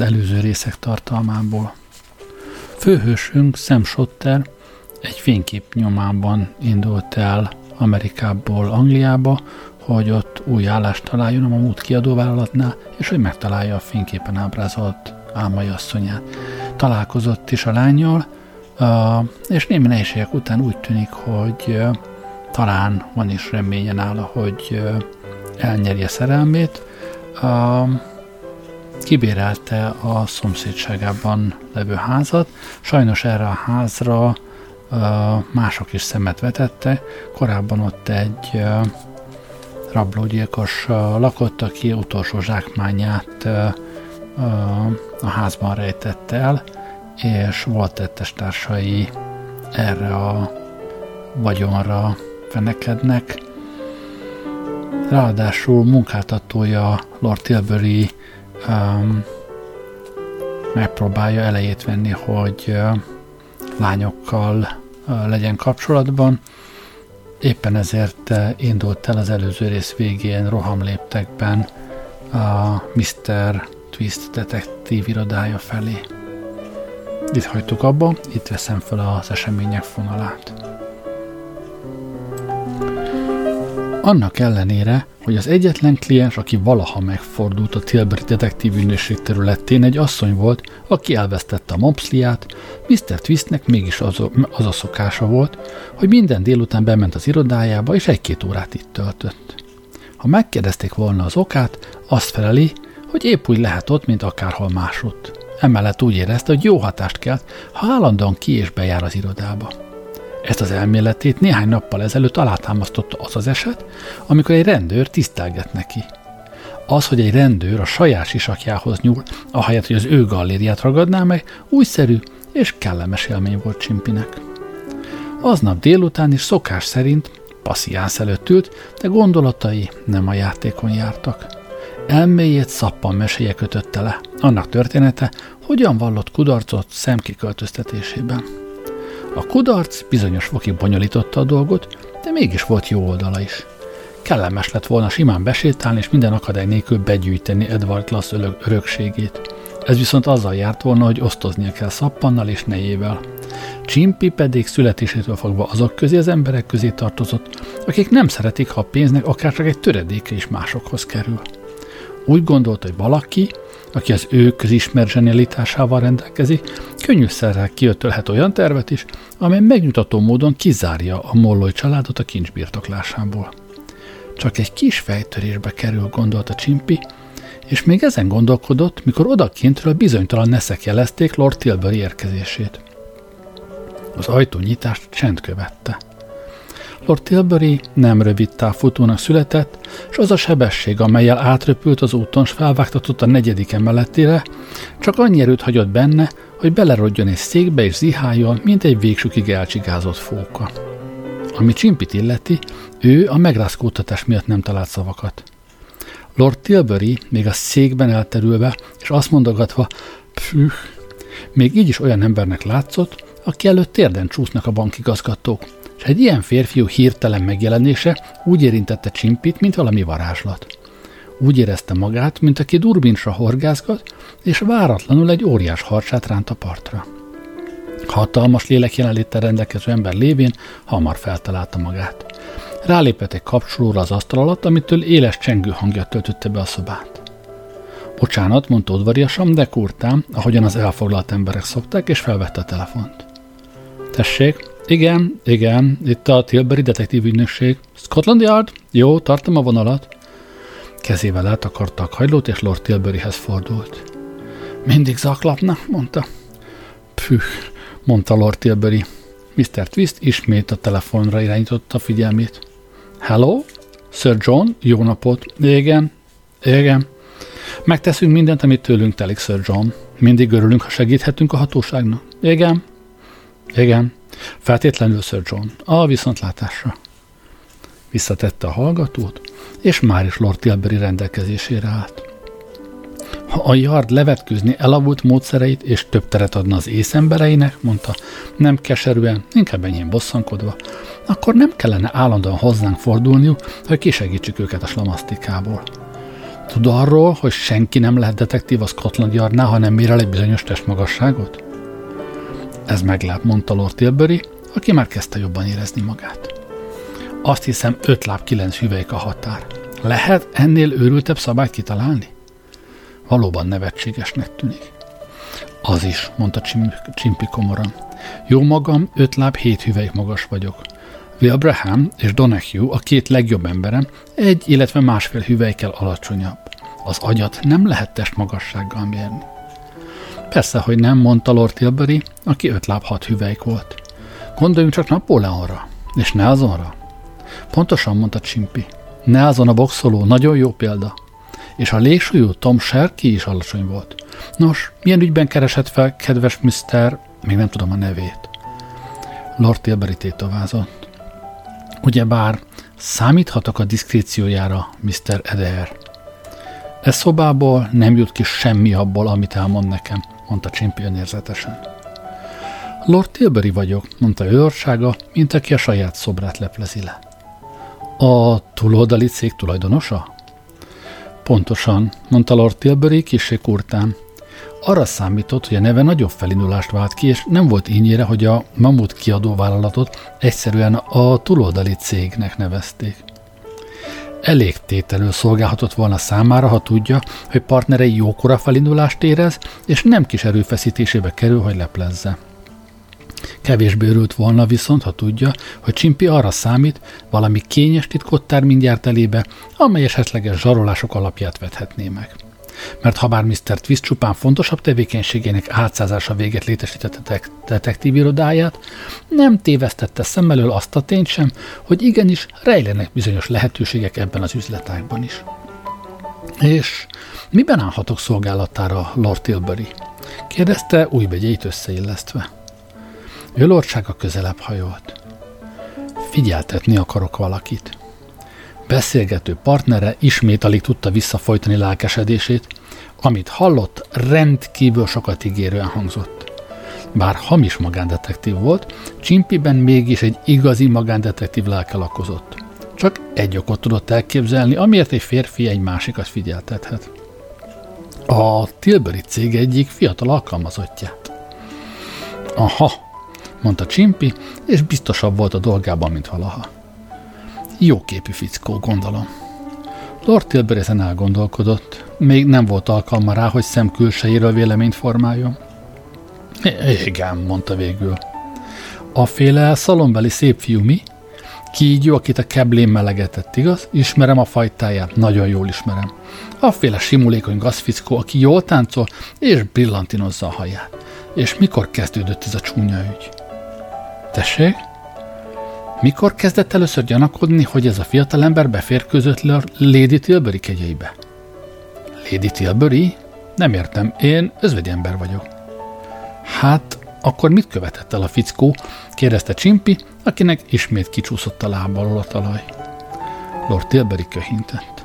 az előző részek tartalmából. Főhősünk Sam Schotter egy fénykép nyomában indult el Amerikából Angliába, hogy ott új állást találjon a Mamut kiadóvállalatnál, és hogy megtalálja a fényképen ábrázolt álmai asszonyát. Találkozott is a lányjal, és némi nehézségek után úgy tűnik, hogy talán van is reménye nála, hogy elnyerje szerelmét. Kibérelte a szomszédságában levő házat. Sajnos erre a házra mások is szemet vetette. Korábban ott egy rablógyilkos lakott, aki utolsó zsákmányát a házban rejtette el, és volt tettestársai erre a vagyonra fenekednek. Ráadásul munkáltatója Lord Tilbury um, megpróbálja elejét venni, hogy uh, lányokkal uh, legyen kapcsolatban. Éppen ezért uh, indult el az előző rész végén rohamléptekben a Mr. Twist detektív irodája felé. Itt hagytuk abba, itt veszem fel az események fonalát. Annak ellenére, hogy az egyetlen kliens, aki valaha megfordult a Tilbury detektív ügynökség területén egy asszony volt, aki elvesztette a mopsliát, Mr. Twistnek mégis az, az a szokása volt, hogy minden délután bement az irodájába, és egy-két órát itt töltött. Ha megkérdezték volna az okát, azt feleli, hogy épp úgy lehet ott, mint akárhol másott. Emellett úgy érezte, hogy jó hatást kelt, ha állandóan ki és bejár az irodába. Ezt az elméletét néhány nappal ezelőtt alátámasztotta az az eset, amikor egy rendőr tisztelget neki. Az, hogy egy rendőr a saját sisakjához nyúl, ahelyett, hogy az ő gallériát ragadná meg, újszerű és kellemes élmény volt Csimpinek. Aznap délután is szokás szerint passziánsz előtt ült, de gondolatai nem a játékon jártak. Elméjét szappan meséje kötötte le, annak története, hogyan vallott kudarcot szemkiköltöztetésében. A kudarc bizonyos fokig bonyolította a dolgot, de mégis volt jó oldala is. Kellemes lett volna simán besétálni és minden akadály nélkül begyűjteni Edward Glass örökségét. Ez viszont azzal járt volna, hogy osztoznia kell szappannal és nejével. Csimpi pedig születésétől fogva azok közé az emberek közé tartozott, akik nem szeretik, ha a pénznek akár csak egy töredéke is másokhoz kerül. Úgy gondolta, hogy valaki, aki az ő közismert zsenialitásával rendelkezik, könnyűszerrel kiötölhet olyan tervet is, amely megnyugtató módon kizárja a Molloy családot a kincs birtoklásából. Csak egy kis fejtörésbe kerül, gondolta Csimpi, és még ezen gondolkodott, mikor odakintről bizonytalan neszek jelezték Lord Tilbury érkezését. Az ajtó nyitást csend követte. Lord Tilbury nem rövid távfutónak született, és az a sebesség, amelyel átröpült az úton, s felvágtatott a negyedik emeletére, csak annyi erőt hagyott benne, hogy belerodjon egy székbe és ziháljon, mint egy végsükig elcsigázott fóka. Ami Csimpit illeti, ő a megrázkódtatás miatt nem talált szavakat. Lord Tilbury még a székben elterülve, és azt mondogatva, püh, még így is olyan embernek látszott, aki előtt térden csúsznak a bankigazgatók, és egy ilyen férfiú hirtelen megjelenése úgy érintette Csimpit, mint valami varázslat. Úgy érezte magát, mint aki durbinsra horgászgat, és váratlanul egy óriás harcsát ránt a partra. Hatalmas lélek jelenléttel rendelkező ember lévén hamar feltalálta magát. Rálépett egy kapcsolóra az asztal alatt, amitől éles csengő hangja töltötte be a szobát. Bocsánat, mondta udvariasan, de kurtán, ahogyan az elfoglalt emberek szokták, és felvette a telefont. Tessék, igen, igen, itt a Tilbury detektív ügynökség. Scotland Yard? Jó, tartom a vonalat. Kezével eltakarta a kajlót, és Lord Tilburyhez fordult. Mindig zaklapna, mondta. Püh, mondta Lord Tilbury. Mr. Twist ismét a telefonra irányította a figyelmét. Hello? Sir John, jó napot. Igen, igen. Megteszünk mindent, amit tőlünk telik, Sir John. Mindig örülünk, ha segíthetünk a hatóságnak. Igen, igen. Feltétlenül Sir John. A viszontlátásra. Visszatette a hallgatót, és már is Lord Tilbury rendelkezésére állt. Ha a Yard levetkőzni elavult módszereit és több teret adna az észembereinek, mondta, nem keserűen, inkább enyhén bosszankodva, akkor nem kellene állandóan hozzánk fordulniuk, hogy kisegítsük őket a slamasztikából. Tud arról, hogy senki nem lehet detektív a Scotland Yardnál, ha nem mér el egy bizonyos testmagasságot? Ez meglep, mondta Lord Tilbury, aki már kezdte jobban érezni magát. Azt hiszem, öt láb kilenc hüvelyk a határ. Lehet ennél őrültebb szabályt kitalálni? Valóban nevetségesnek tűnik. Az is, mondta Csimpi komoran. Jó magam, öt láb hét hüvelyk magas vagyok. Wilbraham és Donahue, a két legjobb emberem, egy, illetve másfél hüvelykkel alacsonyabb. Az agyat nem lehet testmagassággal mérni. Persze, hogy nem, mondta Lord Tilbury, aki öt láb hat hüvelyk volt. Gondoljunk csak Napóleonra, és ne azonra. Pontosan mondta Csimpi. Ne azon a boxoló, nagyon jó példa. És a légsúlyú Tom Sherky is alacsony volt. Nos, milyen ügyben keresett fel kedves Mr. még nem tudom a nevét. Lord Tilbury tétovázott. Ugyebár számíthatok a diszkréciójára, Mr. Eder. E szobából nem jut ki semmi abból, amit elmond nekem, mondta Csimpion érzetesen. Lord Tilbury vagyok, mondta őrsága, mint aki a saját szobrát leplezi le. A túloldali cég tulajdonosa? Pontosan, mondta Lord Tilbury kisé kurtán. Arra számított, hogy a neve nagyobb felindulást vált ki, és nem volt ínyére, hogy a Mamut kiadóvállalatot egyszerűen a túloldali cégnek nevezték. Elég tételül szolgálhatott volna számára, ha tudja, hogy partnerei jókora felindulást érez, és nem kis erőfeszítésébe kerül, hogy leplezze. Kevésbé örült volna viszont, ha tudja, hogy Csimpi arra számít, valami kényes titkot tár mindjárt elébe, amely esetleges zsarolások alapját vethetné meg mert ha bár Mr. Twist csupán fontosabb tevékenységének átszázása véget létesítette detektív irodáját, nem tévesztette szem elől azt a tényt sem, hogy igenis rejlenek bizonyos lehetőségek ebben az üzletágban is. És miben állhatok szolgálatára, Lord Tilbury? kérdezte újbegyeit összeillesztve. Ő lordsága közelebb hajolt. Figyeltetni akarok valakit. Beszélgető partnere ismét alig tudta visszafolytani lelkesedését, amit hallott, rendkívül sokat ígérően hangzott. Bár hamis magándetektív volt, Csimpiben mégis egy igazi magándetektív lelke lakozott. Csak egy okot tudott elképzelni, amiért egy férfi egy másikat figyeltethet. A Tilbury cég egyik fiatal alkalmazottját. Aha, mondta Csimpi, és biztosabb volt a dolgában, mint valaha. Jóképű fickó, gondolom. Lord Tilbury ezen elgondolkodott. Még nem volt alkalma rá, hogy szem külsejéről véleményt formáljon. Igen, mondta végül. A féle szalonbeli szép fiú mi? Kígyó, akit a keblén melegetett, igaz? Ismerem a fajtáját, nagyon jól ismerem. A féle simulékony gazfickó, aki jól táncol, és brillantinozza a haját. És mikor kezdődött ez a csúnya ügy? Tessék? Mikor kezdett először gyanakodni, hogy ez a fiatalember beférkőzött le Lady Tilbury kegyeibe? Lady Tilbury? Nem értem, én özvegyi vagyok. Hát, akkor mit követett el a fickó? kérdezte Csimpi, akinek ismét kicsúszott a lába a talaj. Lord Tilbury köhintett.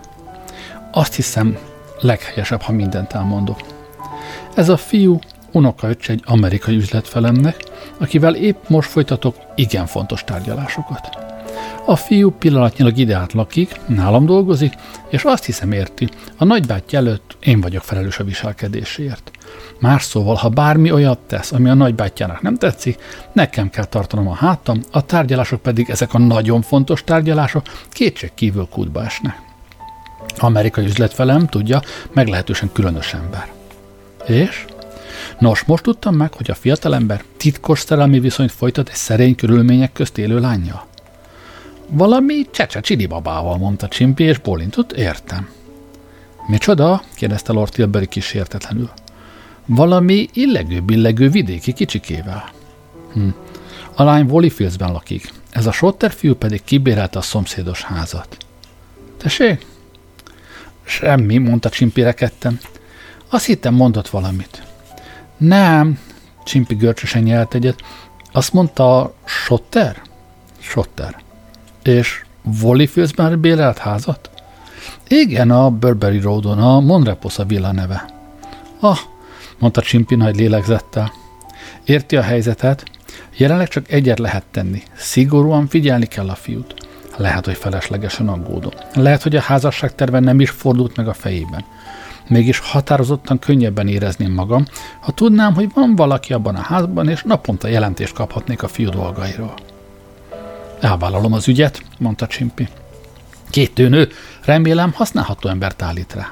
Azt hiszem, leghelyesebb, ha mindent elmondok. Ez a fiú unokaöccse egy amerikai üzletfelemnek, akivel épp most folytatok igen fontos tárgyalásokat. A fiú pillanatnyilag ide lakik, nálam dolgozik, és azt hiszem érti, a nagybátyja előtt én vagyok felelős a viselkedéséért. Más szóval, ha bármi olyat tesz, ami a nagybátyjának nem tetszik, nekem kell tartanom a hátam, a tárgyalások pedig ezek a nagyon fontos tárgyalások kétség kívül kútba esnek. Amerikai üzletfelem, tudja, meglehetősen különös ember. És? Nos, most tudtam meg, hogy a fiatalember titkos szerelmi viszonyt folytat egy szerény körülmények közt élő lánya. Valami csecse csidi babával, mondta Csimpi, és bólintott, értem. Micsoda? kérdezte Lord Tilbury kísértetlenül. Valami illegő-billegő vidéki kicsikével. Hm. A lány Valleyfieldsben lakik, ez a Sotter fiú pedig kibérelte a szomszédos házat. Tessék? Semmi, mondta Csimpi rekedten. Azt hittem mondott valamit. Nem, Csimpi görcsösen nyelt egyet. Azt mondta Sotter? Sotter. És Valleyfieldsben bérelt házat? Igen, a Burberry Roadon, a Monreposa villa neve. Ah, mondta Csimpi nagy lélegzettel. Érti a helyzetet? Jelenleg csak egyet lehet tenni. Szigorúan figyelni kell a fiút. Lehet, hogy feleslegesen aggódom. Lehet, hogy a házasság terve nem is fordult meg a fejében. Mégis határozottan könnyebben érezném magam, ha tudnám, hogy van valaki abban a házban, és naponta jelentést kaphatnék a fiú dolgairól. Elvállalom az ügyet, mondta Csimpi. Két tőnő, remélem használható embert állít rá.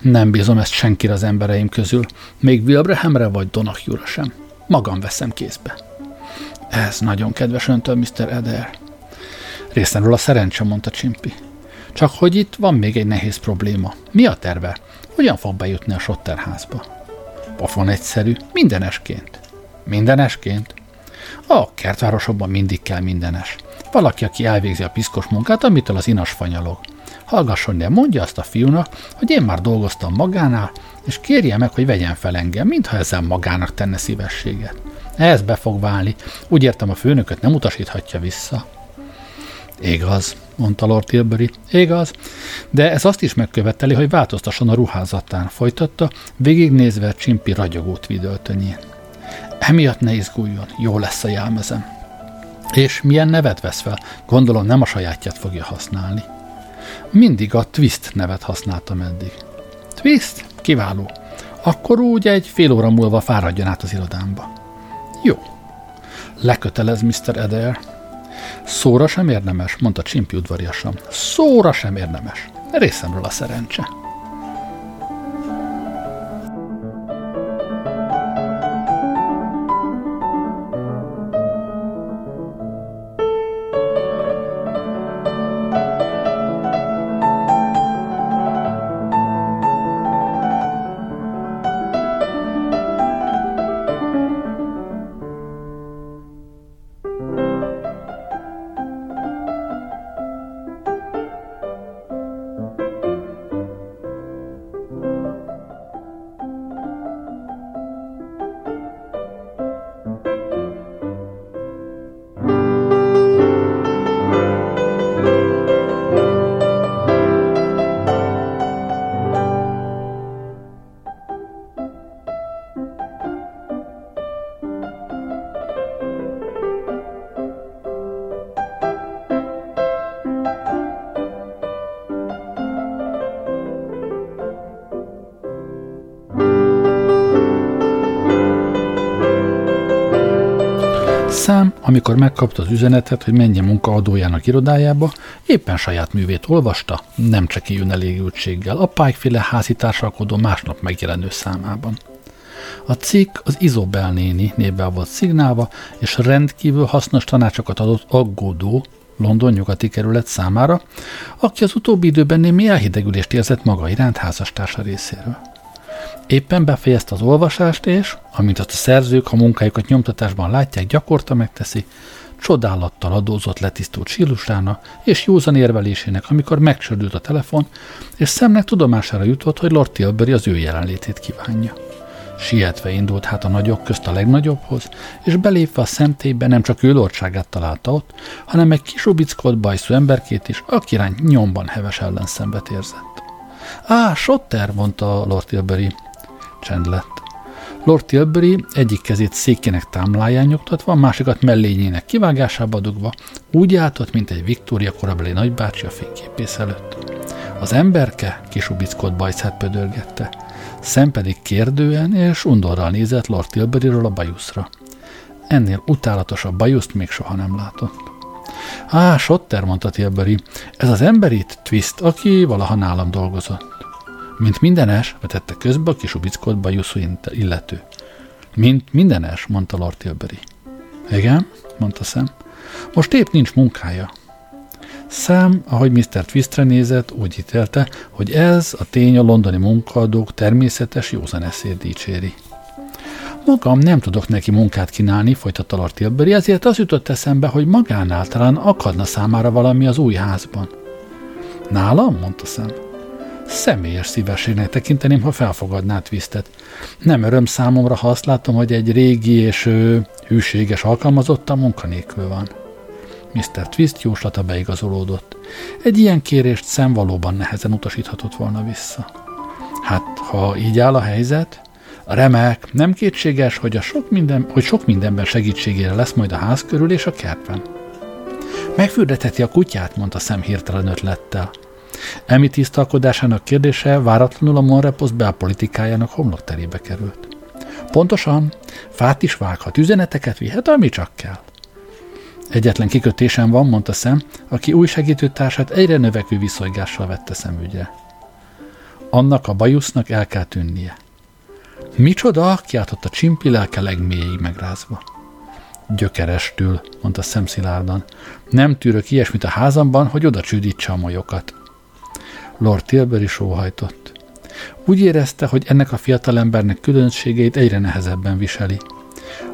Nem bízom ezt senkire az embereim közül, még Wilbrahamre vagy Donahue-ra sem. Magam veszem kézbe. Ez nagyon kedves öntől, Mr. Eder. Részemről a szerencse, mondta Csimpi. Csak hogy itt van még egy nehéz probléma. Mi a terve? Hogyan fog bejutni a Sotterházba? Pofon egyszerű, mindenesként. Mindenesként? A kertvárosokban mindig kell mindenes. Valaki, aki elvégzi a piszkos munkát, amitől az inas fanyalog. Hallgasson, de mondja azt a fiúnak, hogy én már dolgoztam magánál, és kérje meg, hogy vegyen fel engem, mintha ezzel magának tenne szívességet. Ez be fog válni. Úgy értem, a főnököt nem utasíthatja vissza. Igaz, mondta Lord Tilbury. Igaz, de ez azt is megköveteli, hogy változtasson a ruházatán, folytatta, végignézve Csimpi ragyogó vidöltönyén. Emiatt ne izguljon, jó lesz a jelmezem. És milyen nevet vesz fel? Gondolom nem a sajátját fogja használni. Mindig a Twist nevet használtam eddig. Twist? Kiváló. Akkor úgy egy fél óra múlva fáradjon át az irodámba. Jó. Lekötelez Mr. Eder. Szóra sem érdemes, mondta Csimpi udvariasan. Szóra sem érdemes. Részemről a szerencse. Amikor megkapta az üzenetet, hogy menjen munkaadójának irodájába, éppen saját művét olvasta, nem csak ilyen elégültséggel, a Pike-féle házitársalkodó másnap megjelenő számában. A cikk az Izobel néni névvel volt szignálva, és rendkívül hasznos tanácsokat adott aggódó, London nyugati kerület számára, aki az utóbbi időben némi elhidegülést érzett maga iránt házastársa részéről. Éppen befejezte az olvasást, és, amint azt a szerzők, ha munkájukat nyomtatásban látják, gyakorta megteszi, csodálattal adózott letisztult sílusána és józan érvelésének, amikor megcsördült a telefon, és szemnek tudomására jutott, hogy Lord Tilbury az ő jelenlétét kívánja. Sietve indult hát a nagyok közt a legnagyobbhoz, és belépve a szentélybe nem csak ő lordságát találta ott, hanem egy kis ubickolt bajszú emberkét is, akirány nyomban heves ellenszembet érzett. Á, Sotter, mondta Lord Tilbury. Csend lett. Lord Tilbury egyik kezét székének támláján nyugtatva, másikat mellényének kivágásába dugva, úgy álltott, mint egy Viktória korabeli nagybácsi a fényképész előtt. Az emberke kisubickott bajszát pödörgette, szem pedig kérdően és undorral nézett Lord Tilburyről a bajuszra. Ennél utálatosabb bajuszt még soha nem látott. Á, Sotter, mondta Tilbury, ez az emberit Twist, aki valaha nálam dolgozott. Mint mindenes, vetette közbe a kis ubickot bajuszú illető. Mint mindenes, mondta Lord Tilbury. Igen, mondta Sam. Most épp nincs munkája. Sam, ahogy Mr. Twistre nézett, úgy ítélte, hogy ez a tény a londoni munkaadók természetes józan eszét dicséri. Magam nem tudok neki munkát kínálni, folytatta Lord Tilbury, ezért az jutott eszembe, hogy magánál talán akadna számára valami az új házban. Nálam? mondta Sam. Személyes szívességnek tekinteném, ha felfogadná Twistet. Nem öröm számomra, ha azt látom, hogy egy régi és ő, hűséges alkalmazottan munkanélkül van. Mr. Twist jóslata beigazolódott. Egy ilyen kérést szem valóban nehezen utasíthatott volna vissza. Hát, ha így áll a helyzet, Remek, nem kétséges, hogy, a sok minden, hogy sok mindenben segítségére lesz majd a ház körül és a kertben. Megfürdetheti a kutyát, mondta szem hirtelen ötlettel. Emi tisztalkodásának kérdése váratlanul a Monrepost belpolitikájának homlokterébe került. Pontosan, fát is vághat, üzeneteket vihet, ami csak kell. Egyetlen kikötésem van, mondta szem, aki új segítőtársát egyre növekvő viszonygással vette szemügyre. Annak a bajusznak el kell tűnnie. Micsoda? kiáltott a csimpi lelke legmélyig megrázva. Gyökerestül, mondta szemszilárdan. Nem tűrök ilyesmit a házamban, hogy oda csüdítse a molyokat. Lord Tilbury sóhajtott. Úgy érezte, hogy ennek a fiatalembernek különbségeit egyre nehezebben viseli.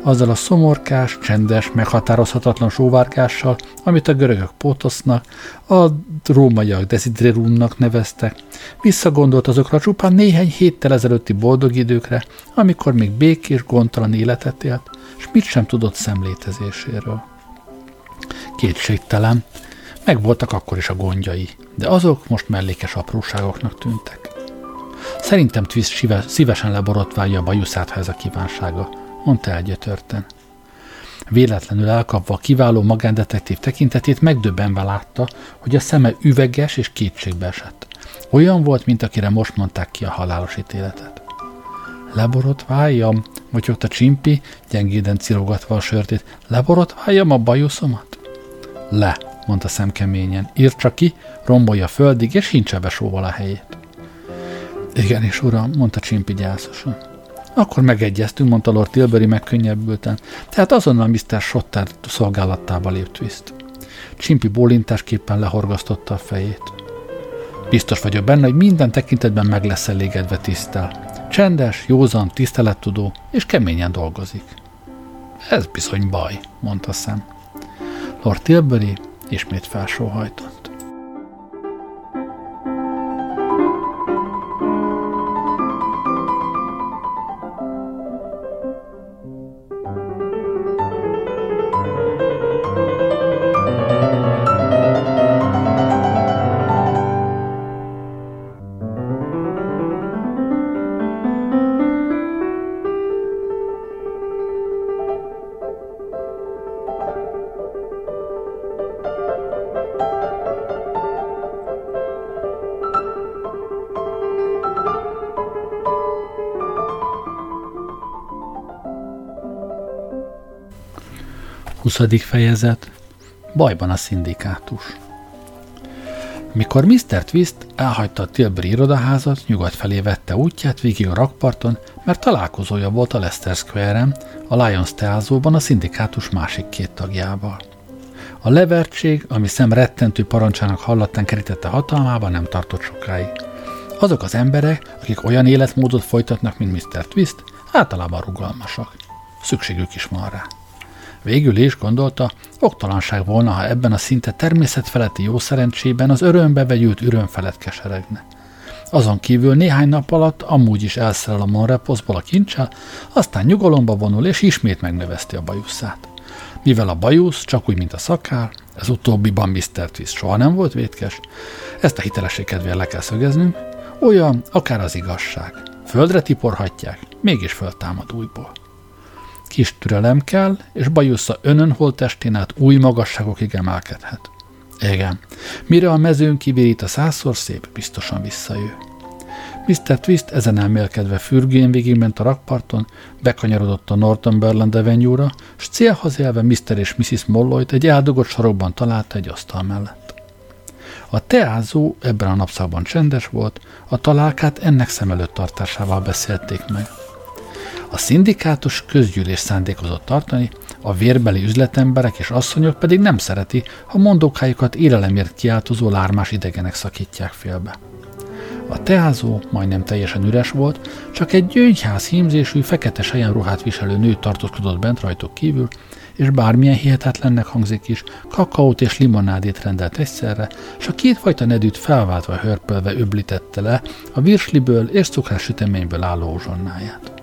Azzal a szomorkás, csendes, meghatározhatatlan sóvárgással, amit a görögök pótosznak, a rómaiak desidrerumnak neveztek, visszagondolt azokra csupán néhány héttel ezelőtti boldog időkre, amikor még békés, gondtalan életet élt, és mit sem tudott szemlétezéséről. Kétségtelen, meg voltak akkor is a gondjai, de azok most mellékes apróságoknak tűntek. Szerintem Twist szívesen leborotválja a bajuszát, ha ez a kívánsága, mondta elgyötörten. Véletlenül elkapva a kiváló magándetektív tekintetét megdöbbenve látta, hogy a szeme üveges és kétségbe esett. Olyan volt, mint akire most mondták ki a halálos ítéletet. Leborotváljam, motyogta Csimpi, gyengéden cirogatva a sörtét. Leborotváljam a bajuszomat? Le, mondta szemkeményen. Ír csak ki, rombolja földig, és hincse be sóval a helyét. Igen, és uram, mondta Csimpi gyászosan. Akkor megegyeztünk, mondta Lord Tilbury megkönnyebbülten. Tehát azonnal Mr. Shotter szolgálatába lép Twist. Csimpi bólintásképpen lehorgasztotta a fejét. Biztos vagyok benne, hogy minden tekintetben meg lesz elégedve tisztel. Csendes, józan, tisztelettudó, és keményen dolgozik. Ez bizony baj, mondta szem. Lord Tilbury ismét felsóhajtott. 20. fejezet Bajban a szindikátus Mikor Mr. Twist elhagyta a Tilbury irodaházat, nyugat felé vette útját végig a rakparton, mert találkozója volt a Leicester Square-en, a Lions teázóban a szindikátus másik két tagjával. A levertség, ami szem rettentő parancsának hallatán kerítette hatalmába, nem tartott sokáig. Azok az emberek, akik olyan életmódot folytatnak, mint Mr. Twist, általában rugalmasak. Szükségük is van rá. Végül is, gondolta, oktalanság volna, ha ebben a szinte természetfeletti jó szerencsében az örömbe vegyült üröm felett keseregne. Azon kívül néhány nap alatt amúgy is elszerel a Monreposzból a kincsel, aztán nyugalomba vonul és ismét megnöveszti a bajuszát. Mivel a bajusz, csak úgy, mint a szakár, ez utóbbiban Mr. Twist soha nem volt vétkes, ezt a hitelesség kedvéért le kell szögeznünk, olyan, akár az igazság. Földre tiporhatják, mégis föltámad újból. Kis türelem kell, és bajusza önön holtestén át új magasságokig emelkedhet. Igen, mire a mezőn kivérít a százszor szép, biztosan visszajő. Mr. Twist ezen elmélkedve fürgén végigment a rakparton, bekanyarodott a Northumberland Avenue-ra, s célhoz élve Mr. és Mrs. Molloyt egy eldugott sarokban találta egy asztal mellett. A teázó ebben a napszakban csendes volt, a találkát ennek szem előtt tartásával beszélték meg. A szindikátus közgyűlés szándékozott tartani, a vérbeli üzletemberek és asszonyok pedig nem szereti, ha mondókájukat élelemért kiáltozó lármás idegenek szakítják félbe. A teázó majdnem teljesen üres volt, csak egy gyöngyház hímzésű, fekete sejen ruhát viselő nő tartózkodott bent rajtuk kívül, és bármilyen hihetetlennek hangzik is, kakaót és limonádét rendelt egyszerre, és a kétfajta nedűt felváltva hörpölve öblítette le a virsliből és cukrásüteményből álló uzsonnáját.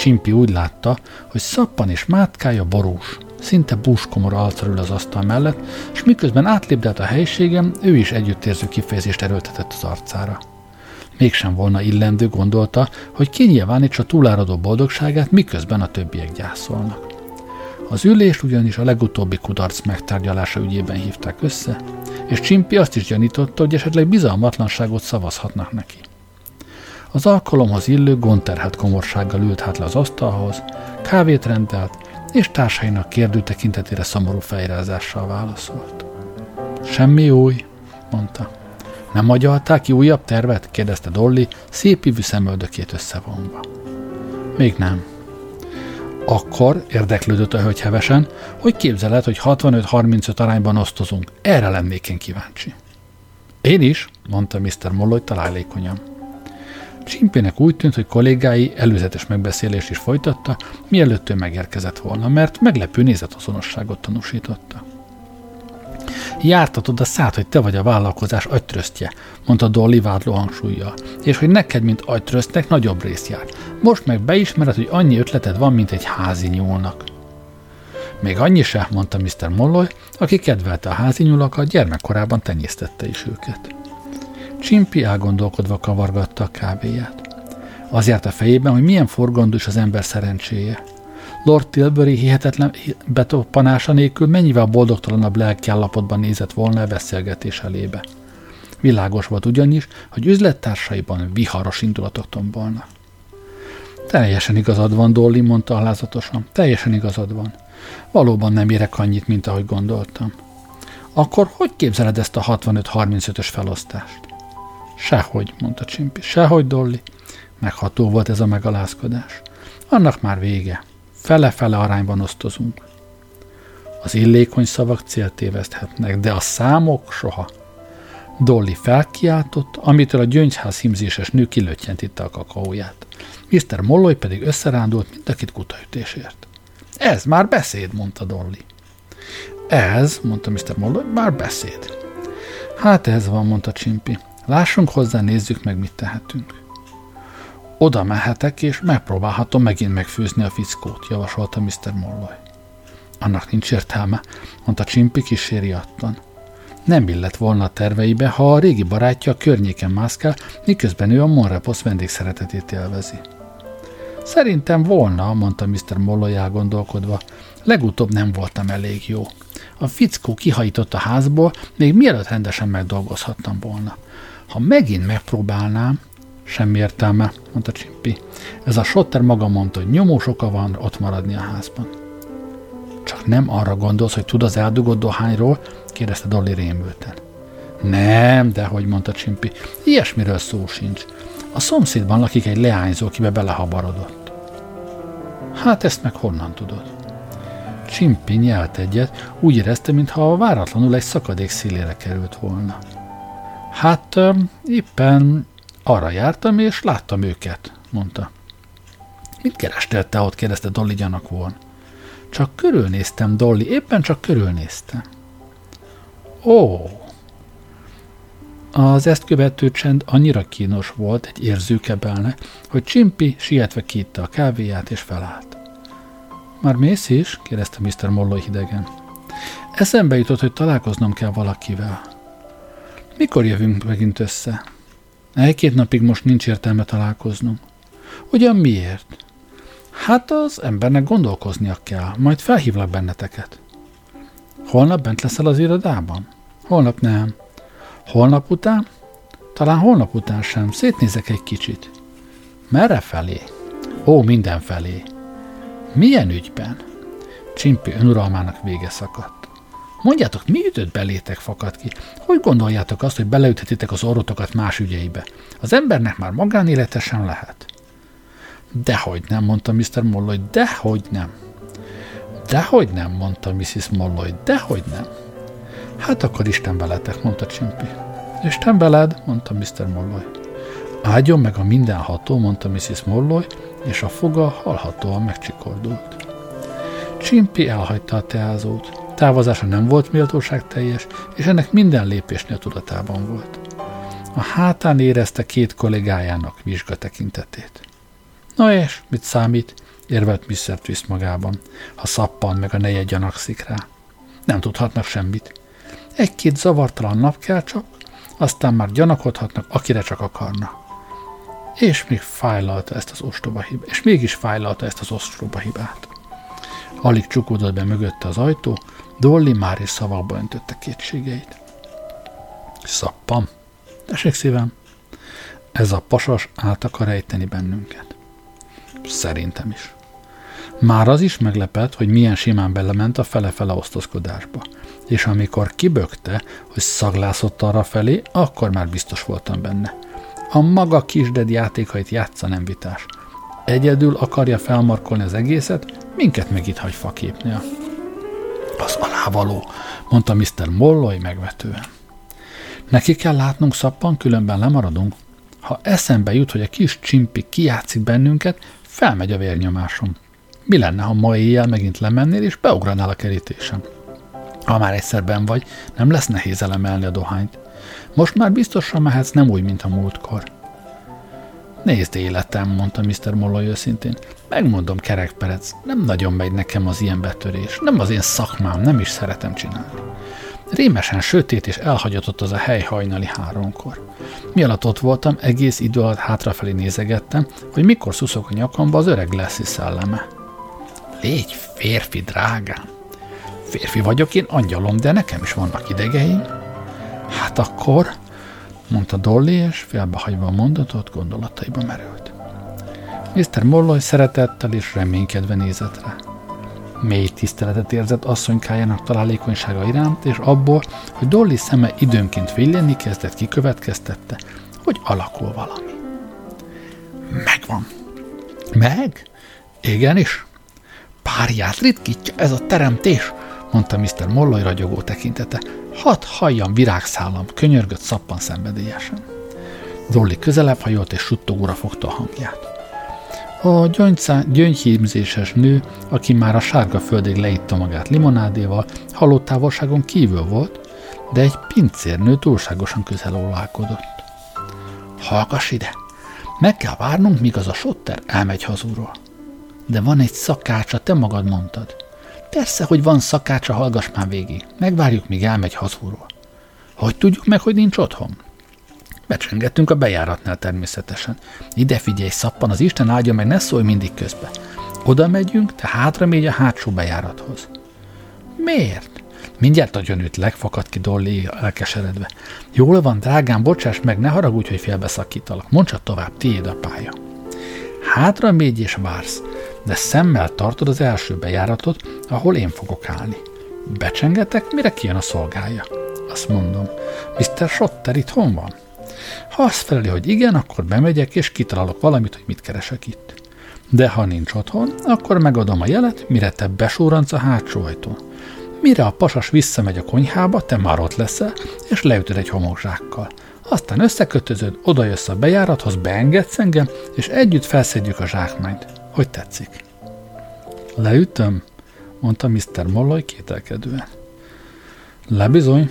Csimpi úgy látta, hogy szappan és mátkája borús, szinte búskomor alcarul az asztal mellett, és miközben átlépdelt a helyiségem, ő is együttérző kifejezést erőltetett az arcára. Mégsem volna illendő, gondolta, hogy kinyilvánítsa túláradó boldogságát, miközben a többiek gyászolnak. Az ülést ugyanis a legutóbbi kudarc megtárgyalása ügyében hívták össze, és Csimpi azt is gyanította, hogy esetleg bizalmatlanságot szavazhatnak neki. Az alkalomhoz illő gonterhet komorsággal ült hát le az asztalhoz, kávét rendelt, és társainak kérdő tekintetére szomorú fejrezással válaszolt. Semmi új, mondta. Nem agyalták ki újabb tervet? kérdezte Dolly, szép ívű szemöldökét összevonva. Még nem. Akkor érdeklődött a hölgy hevesen, hogy képzeled, hogy 65-35 arányban osztozunk. Erre lennék én kíváncsi. Én is, mondta Mr. Molloy találékonyan. Csimpének úgy tűnt, hogy kollégái előzetes megbeszélést is folytatta, mielőtt ő megérkezett volna, mert meglepő nézetazonosságot tanúsította. Jártatod a szát, hogy te vagy a vállalkozás agytrösztje, mondta Dolly vádló hangsúlyjal, és hogy neked, mint agytrösztnek nagyobb rész jár. Most meg beismered, hogy annyi ötleted van, mint egy házi nyúlnak. Még annyi se, mondta Mr. Molloy, aki kedvelte a házi nyulakat, gyermekkorában tenyésztette is őket. Csimpi elgondolkodva kavargatta a kávéját. Az járt a fejében, hogy milyen forgondus az ember szerencséje. Lord Tilbury hihetetlen betoppanása nélkül mennyivel boldogtalanabb lelkiállapotban nézett volna a beszélgetés elébe. Világos volt ugyanis, hogy üzlettársaiban viharos indulatok tombolnak. Teljesen igazad van, Dolly, mondta alázatosan. Teljesen igazad van. Valóban nem érek annyit, mint ahogy gondoltam. Akkor hogy képzeled ezt a 65-35-ös felosztást? Sehogy, mondta Csimpi. Sehogy, Dolly. Megható volt ez a megalázkodás. Annak már vége. Fele-fele arányban osztozunk. Az illékony szavak célt éveszthetnek, de a számok soha. Dolly felkiáltott, amitől a gyöngyház himzéses nő kilöttyentitte a kakaóját. Mr. Molloy pedig összerándult, mint akit kutaütésért. Ez már beszéd, mondta Dolly. Ez, mondta Mr. Molloy, már beszéd. Hát ez van, mondta Csimpi. Lássunk hozzá, nézzük meg, mit tehetünk. Oda mehetek, és megpróbálhatom megint megfőzni a fickót, javasolta Mr. Molloy. Annak nincs értelme, mondta Csimpi kísériattan. Nem illett volna a terveibe, ha a régi barátja a környéken mászkál, miközben ő a Monrepos vendégszeretetét élvezi. Szerintem volna, mondta Mr. Molloy elgondolkodva. Legutóbb nem voltam elég jó. A fickó kihajított a házból, még mielőtt rendesen megdolgozhattam volna. Ha megint megpróbálnám, Semmi értelme, mondta Csimpi. Ez a Sotter maga mondta, hogy nyomós oka van ott maradni a házban. Csak nem arra gondolsz, hogy tud az eldugott dohányról? kérdezte Dolly rémülten. Nem, de hogy mondta Csimpi, ilyesmiről szó sincs. A szomszédban lakik egy leányzó, akibe belehabarodott. Hát ezt meg honnan tudod? Csimpi nyelt egyet, úgy érezte, mintha váratlanul egy szakadék szélére került volna. Hát éppen arra jártam, és láttam őket, mondta. Mit kerestél te ott? kérdezte Dolly gyanakvóan. Csak körülnéztem, Dolly, éppen csak körülnéztem. Ó! Az ezt követő csend annyira kínos volt egy érzőkebelne, hogy Csimpi sietve kiitta a kávéját és felállt. Már mész is? kérdezte Mr. Molloy hidegen. Eszembe jutott, hogy találkoznom kell valakivel. Mikor jövünk megint össze? Egy-két napig most nincs értelme találkoznunk. Ugyan miért? Hát az embernek gondolkoznia kell, majd felhívlak benneteket. Holnap bent leszel az irodában? Holnap nem. Holnap után? Talán holnap után sem. Szétnézek egy kicsit. Merre felé? Ó, mindenfelé. Milyen ügyben? Csimpi önuralmának vége szakadt. Mondjátok, mi ütött belétek fakad ki? Hogy gondoljátok azt, hogy beleüthetitek az orrotokat más ügyeibe? Az embernek már magánélete sem lehet. Dehogy nem, mondta Mr. Molloy, dehogy nem. Dehogy nem, mondta Mrs. Molloy, dehogy nem. Hát akkor Isten veletek, mondta Csimpi. Isten veled, mondta Mr. Molloy. Áldjon meg a mindenható, mondta Mrs. Molloy, és a foga hallhatóan megcsikordult. Csimpi elhagyta a teázót. Távozása nem volt méltóság teljes, és ennek minden lépésnél tudatában volt. A hátán érezte két kollégájának vizsga tekintetét. Na és, mit számít? érvelt Mr. Twist magában, ha szappan meg a neje gyanakszik rá. Nem tudhatnak semmit. Egy-két zavartalan nap kell csak, aztán már gyanakodhatnak, akire csak akarna. És még fájlalta ezt az ostoba hibát, és mégis fájlalta ezt az ostoba hibát. Alig csukódott be mögötte az ajtó, Dolly már is szavakba öntötte kétségeit. Szappam. Tessék szívem. Ez a pasas át akar rejteni bennünket. Szerintem is. Már az is meglepett, hogy milyen simán belement a fele-fele osztozkodásba. És amikor kibökte, hogy szaglászott arra felé, akkor már biztos voltam benne. A maga kisded játékait játsza nem vitás. Egyedül akarja felmarkolni az egészet, minket meg itt hagy faképnél. Az alávaló, mondta Mr. Molloy megvetően. Neki kell látnunk szappan, különben lemaradunk. Ha eszembe jut, hogy a kis csimpi kijátszik bennünket, felmegy a vérnyomásom. Mi lenne, ha ma éjjel megint lemennél és beugranál a kerítésem? Ha már egyszer ben vagy, nem lesz nehéz elemelni a dohányt. Most már biztosan mehetsz nem úgy, mint a múltkor. Nézd életem, mondta Mr. Molloy őszintén. Megmondom, kerekperec, nem nagyon megy nekem az ilyen betörés. Nem az én szakmám, nem is szeretem csinálni. Rémesen sötét és elhagyatott az a hely hajnali háromkor. Mi alatt ott voltam, egész idő alatt hátrafelé nézegettem, hogy mikor szuszok a nyakamba az öreg Leslie szelleme. Légy férfi, drágám! Férfi vagyok én, angyalom, de nekem is vannak idegeim. Hát akkor, mondta Dolly, és félbehagyva a mondatot, gondolataiba merült. Mr. Molloy szeretettel és reménykedve nézett rá. Mély tiszteletet érzett asszonykájának találékonysága iránt, és abból, hogy Dolly szeme időnként villenni kezdett, kikövetkeztette, hogy alakul valami. Megvan. Meg? Igenis. Párját ritkítja ez a teremtés, mondta Mr. Molloy ragyogó tekintete. Hadd halljam virágszálam, könyörgött szappan szenvedélyesen. Dolly közelebb hajolt és suttogóra fogta a hangját. A gyöngyhímzéses nő, aki már a sárga földig leitta magát limonádéval, halott távolságon kívül volt, de egy pincérnő túlságosan közel olálkodott. Hallgass ide! Meg kell várnunk, míg az a sotter elmegy hazúról. De van egy szakácsa, te magad mondtad. Persze, hogy van szakácsa, hallgass már végig. Megvárjuk, míg elmegy hazúról. Hogy tudjuk meg, hogy nincs otthon? Becsengettünk a bejáratnál természetesen. Ide figyelj, szappan, az Isten áldja meg, ne szólj mindig közbe. Oda megyünk, te hátra megy a hátsó bejárathoz. Miért? Mindjárt a gyönőt legfakadt ki Dolly elkeseredve. Jól van, drágám, bocsáss meg, ne haragudj, hogy félbeszakítalak. Mondd tovább, tiéd a pálya. Hátra mégy és vársz, de szemmel tartod az első bejáratot, ahol én fogok állni. Becsengetek, mire kijön a szolgája. Azt mondom, Mr. Schotter itthon van? Ha azt feleli, hogy igen, akkor bemegyek, és kitalálok valamit, hogy mit keresek itt. De ha nincs otthon, akkor megadom a jelet, mire te besúranc a hátsó ajtón. Mire a pasas visszamegy a konyhába, te már ott leszel, és leütöd egy homokzsákkal. Aztán összekötözöd, odajössz a bejárathoz, beengedsz engem, és együtt felszedjük a zsákmányt. Hogy tetszik? Leütöm, mondta Mr. Molloy kételkedően. Lebizony,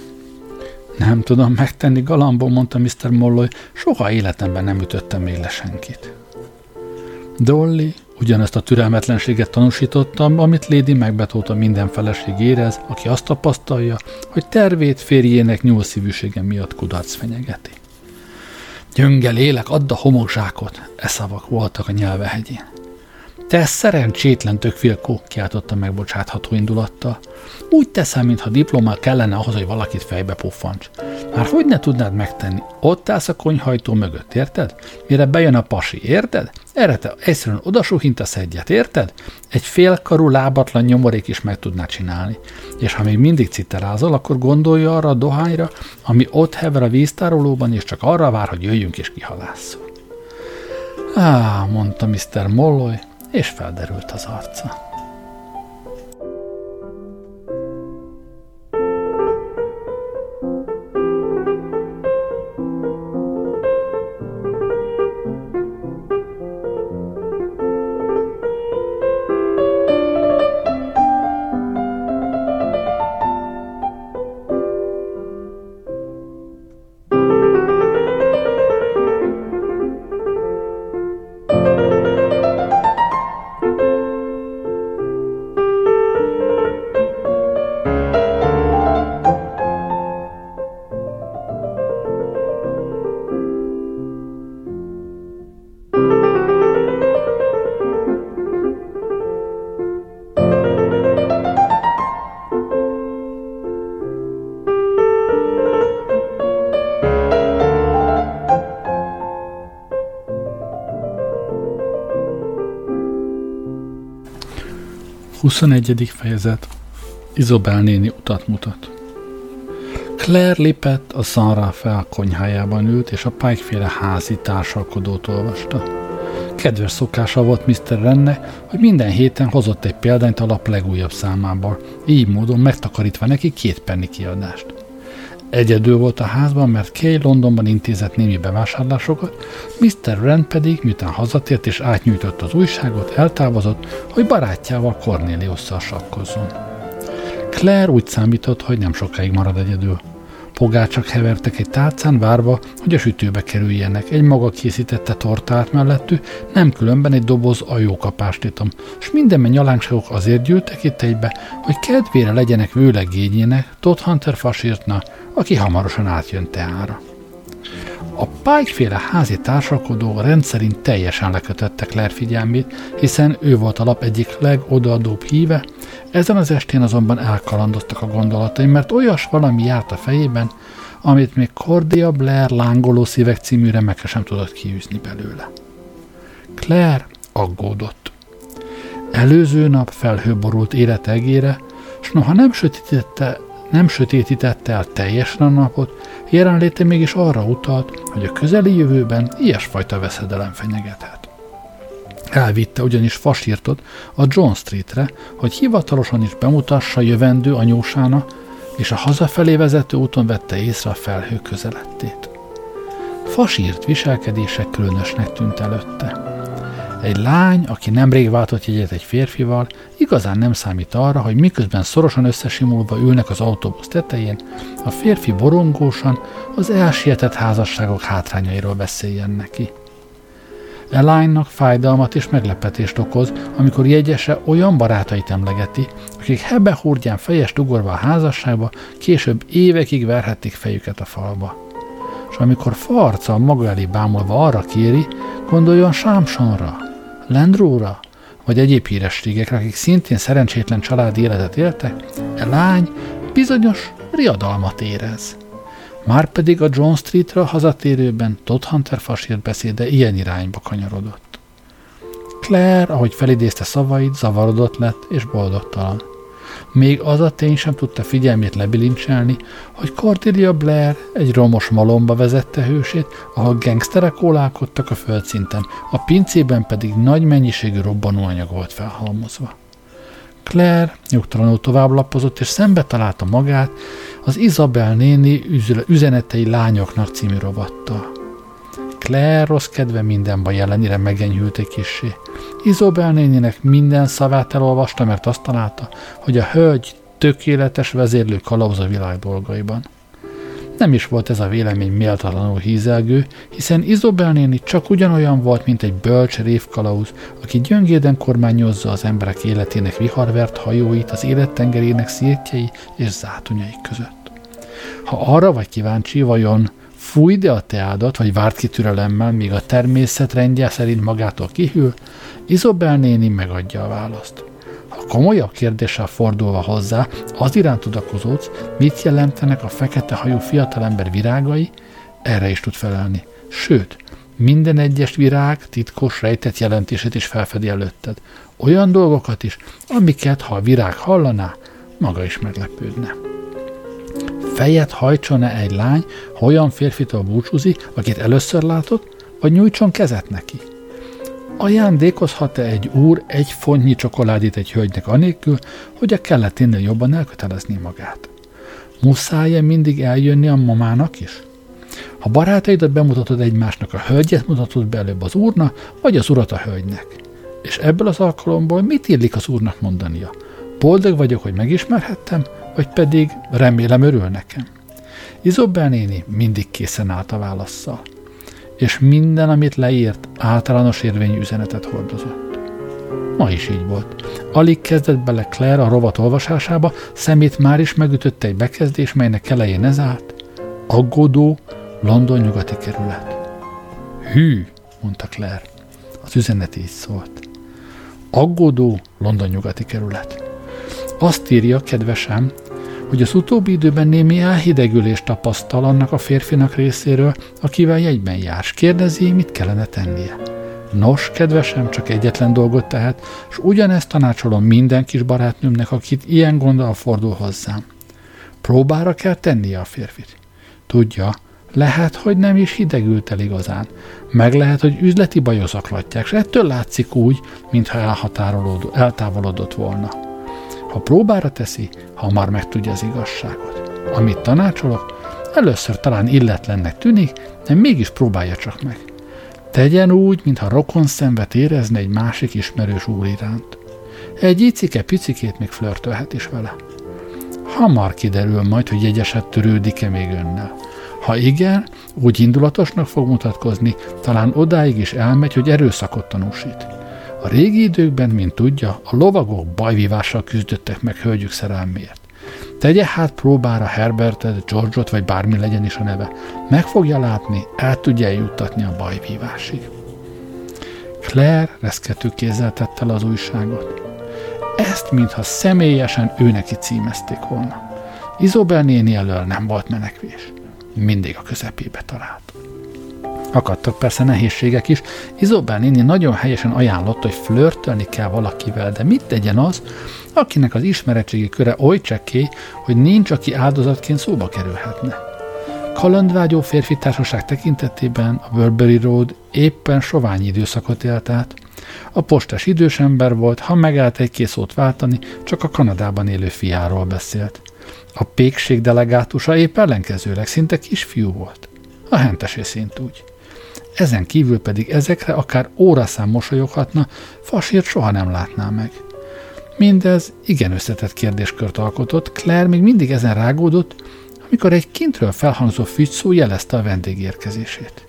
nem tudom megtenni, galambon, mondta Mr. Molloy, soha életemben nem ütöttem még le senkit. Dolly ugyanezt a türelmetlenséget tanúsította, amit Lady megbetóta minden feleség érez, aki azt tapasztalja, hogy tervét férjének nyúlszívűsége miatt kudarc fenyegeti. Gyönge lélek, add a homokzsákot, e szavak voltak a nyelvehegyén. Te szerencsétlen tökfilkó, kiáltotta megbocsátható indulattal. Úgy teszem, mintha diplomá kellene ahhoz, hogy valakit fejbe puffancs. Már hogy ne tudnád megtenni? Ott állsz a konyhajtó mögött, érted? Mire bejön a pasi, érted? Erre te egyszerűen odasuhintasz egyet, érted? Egy félkarú lábatlan nyomorék is meg tudná csinálni. És ha még mindig citerázol, akkor gondolja arra a dohányra, ami ott hever a víztárolóban, és csak arra vár, hogy jöjjünk és kihalásszunk. Á, mondta Mr. Molloy, és felderült az arca. 21. fejezet Izobel néni utat mutat. Claire lépett a Sanra fel konyhájában ült, és a Pike-féle házi társalkodót olvasta. Kedves szokása volt Mr. Renne, hogy minden héten hozott egy példányt a lap legújabb számából, így módon megtakarítva neki két penni kiadást. Egyedül volt a házban, mert Kay Londonban intézett némi bevásárlásokat, Mr. Rand pedig, miután hazatért és átnyújtott az újságot, eltávozott, hogy barátjával Corneliusszal sakkozzon. Claire úgy számított, hogy nem sokáig marad egyedül. Pogácsak hevertek egy tálcán várva, hogy a sütőbe kerüljenek. Egy maga készítette tortát mellettük, nem különben egy doboz ajókapástitom, és minden nyalánkságok azért gyűltek itt egybe, hogy kedvére legyenek vőlegényének Todd Hunter fasírtna, aki hamarosan átjön teára. A Pike-féle házi társalkodó rendszerint teljesen lekötötte Claire figyelmét, hiszen ő volt a lap egyik legodaadóbb híve, ezen az estén azonban elkalandoztak a gondolatai, mert olyas valami járt a fejében, amit még Cordia Blair lángoló szívek című remeke sem tudott kiűzni belőle. Claire aggódott. Előző nap felhőborult élete egére, s noha nem sötétítette, nem sötétítette el teljesen a napot, jelenléte mégis arra utalt, hogy a közeli jövőben ilyesfajta veszedelem fenyegethet. Elvitte ugyanis fasírtot a John Streetre, hogy hivatalosan is bemutassa jövendő anyósána, és a hazafelé vezető úton vette észre a felhő közelettét. Fasírt viselkedése különösnek tűnt előtte. Egy lány, aki nemrég váltott jegyet egy férfival, igazán nem számít arra, hogy miközben szorosan összesimulva ülnek az autóbusz tetején, a férfi borongósan az elsietett házasságok hátrányairól beszéljen neki. Elaine-nak fájdalmat és meglepetést okoz, amikor jegyese olyan barátait emlegeti, akik hebe hurgyán fejest ugorva a házasságba, később évekig verhették fejüket a falba. És amikor farca maga elé bámulva arra kéri, gondoljon Sámsonra, Lendróra, vagy egyéb hírességekre, akik szintén szerencsétlen családi életet éltek, e lány bizonyos riadalmat érez. Márpedig a John Streetra hazatérőben Todd Hunter fasírt beszéde ilyen irányba kanyarodott. Claire, ahogy felidézte szavait, zavarodott lett és boldogtalan. Még az a tény sem tudta figyelmét lebilincselni, hogy Cordelia Blair egy romos malomba vezette hősét, ahol gengszterek ólálkodtak a földszinten, a pincében pedig nagy mennyiségű robbanóanyag volt felhalmozva. Claire nyugtalanul tovább lapozott, és szembe találta magát az Isabel néni üzenetei lányoknak című rovattal. Claire rossz kedve minden baj ellenére megenyhült egy kissé. Isabel néninek minden szavát elolvasta, mert azt találta, hogy a hölgy tökéletes vezérlő kalauz a világ dolgaiban. Nem is volt ez a vélemény méltatlanul hízelgő, hiszen Izobel néni csak ugyanolyan volt, mint egy bölcs révkalauz, aki gyöngéden kormányozza az emberek életének viharvert hajóit az élettengerének szirtjei és zátonyai között. Ha arra vagy kíváncsi, vajon fúj de a teádat, vagy várt ki türelemmel, míg a természet rendje szerint magától kihűl, Izobel néni megadja a választ. Ha komolyabb kérdéssel fordulva hozzá, az iránt tudakozódsz, mit jelentenek a fekete hajú fiatalember virágai, erre is tud felelni. Sőt, minden egyes virág titkos, rejtett jelentését is felfedi előtted. Olyan dolgokat is, amiket, ha a virág hallaná, maga is meglepődne. Fejet hajtson-e egy lány, ha olyan férfitől búcsúzik, akit először látott, vagy nyújtson kezet neki? Ajándékozhat-e egy úr egy fontnyi csokoládét egy hölgynek anélkül, hogy a kelleténél jobban elkötelezni magát? Muszáj-e mindig eljönni a mamának is? Ha barátaidat bemutatod egymásnak, a hölgyet mutatod be előbb az úrnak, vagy az urat a hölgynek. És ebből az alkalomból mit illik az úrnak mondania? Boldog vagyok, hogy megismerhettem, vagy pedig remélem örül nekem. Izobel néni mindig készen állt a válaszsal és minden, amit leírt, általános érvényű üzenetet hordozott. Ma is így volt. Alig kezdett bele Claire a rovat olvasásába, szemét már is megütötte egy bekezdés, melynek elején ez állt. Aggódó, London nyugati kerület. Hű, mondta Claire. Az üzenet így szólt. Aggódó, London nyugati kerület. Azt írja, kedvesem, hogy az utóbbi időben némi elhidegülést tapasztal annak a férfinak részéről, akivel jegyben jár, kérdezi, mit kellene tennie. Nos, kedvesem, csak egyetlen dolgot tehet, és ugyanezt tanácsolom minden kis barátnőmnek, akit ilyen gondol fordul hozzám. Próbára kell tennie a férfit. Tudja, lehet, hogy nem is hidegült el igazán. Meg lehet, hogy üzleti bajok zaklatják, és ettől látszik úgy, mintha eltávolodott volna. Ha próbára teszi, hamar megtudja az igazságot. Amit tanácsolok, először talán illetlennek tűnik, de mégis próbálja csak meg. Tegyen úgy, mintha rokon szenvet érezne egy másik ismerős úr iránt. Egy icike-picikét még flörtölhet is vele. Hamar kiderül majd, hogy jegyeset törődik-e még önnel. Ha igen, úgy indulatosnak fog mutatkozni, talán odáig is elmegy, hogy erőszakot tanúsít. A régi időkben, mint tudja, a lovagok bajvívással küzdöttek meg hölgyük szerelméért. Tegye hát próbára Herbertet, Georgeot, vagy bármi legyen is a neve. Meg fogja látni, el tudja eljuttatni a bajvívásig. Claire reszkető kézzel tette az újságot. Ezt, mintha személyesen ő neki címezték volna. Izobel néni elől nem volt menekvés. Mindig a közepébe talált. Akadtak persze nehézségek is. Izobel néni nagyon helyesen ajánlott, hogy flörtölni kell valakivel, de mit tegyen az, akinek az ismeretségi köre oly csekké, hogy nincs, aki áldozatként szóba kerülhetne. Kalandvágyó férfi társaság tekintetében a Burberry Road éppen sovány időszakot élt át. A postes idős ember volt, ha megállt egy kész szót váltani, csak a Kanadában élő fiáról beszélt. A pékség delegátusa épp ellenkezőleg szinte kisfiú volt. A hentesé szint úgy. Ezen kívül pedig ezekre akár óraszám mosolyoghatna, fasírt soha nem látná meg. Mindez igen összetett kérdéskört alkotott, Claire még mindig ezen rágódott, amikor egy kintről felhangzó fügyszó jelezte a vendég érkezését.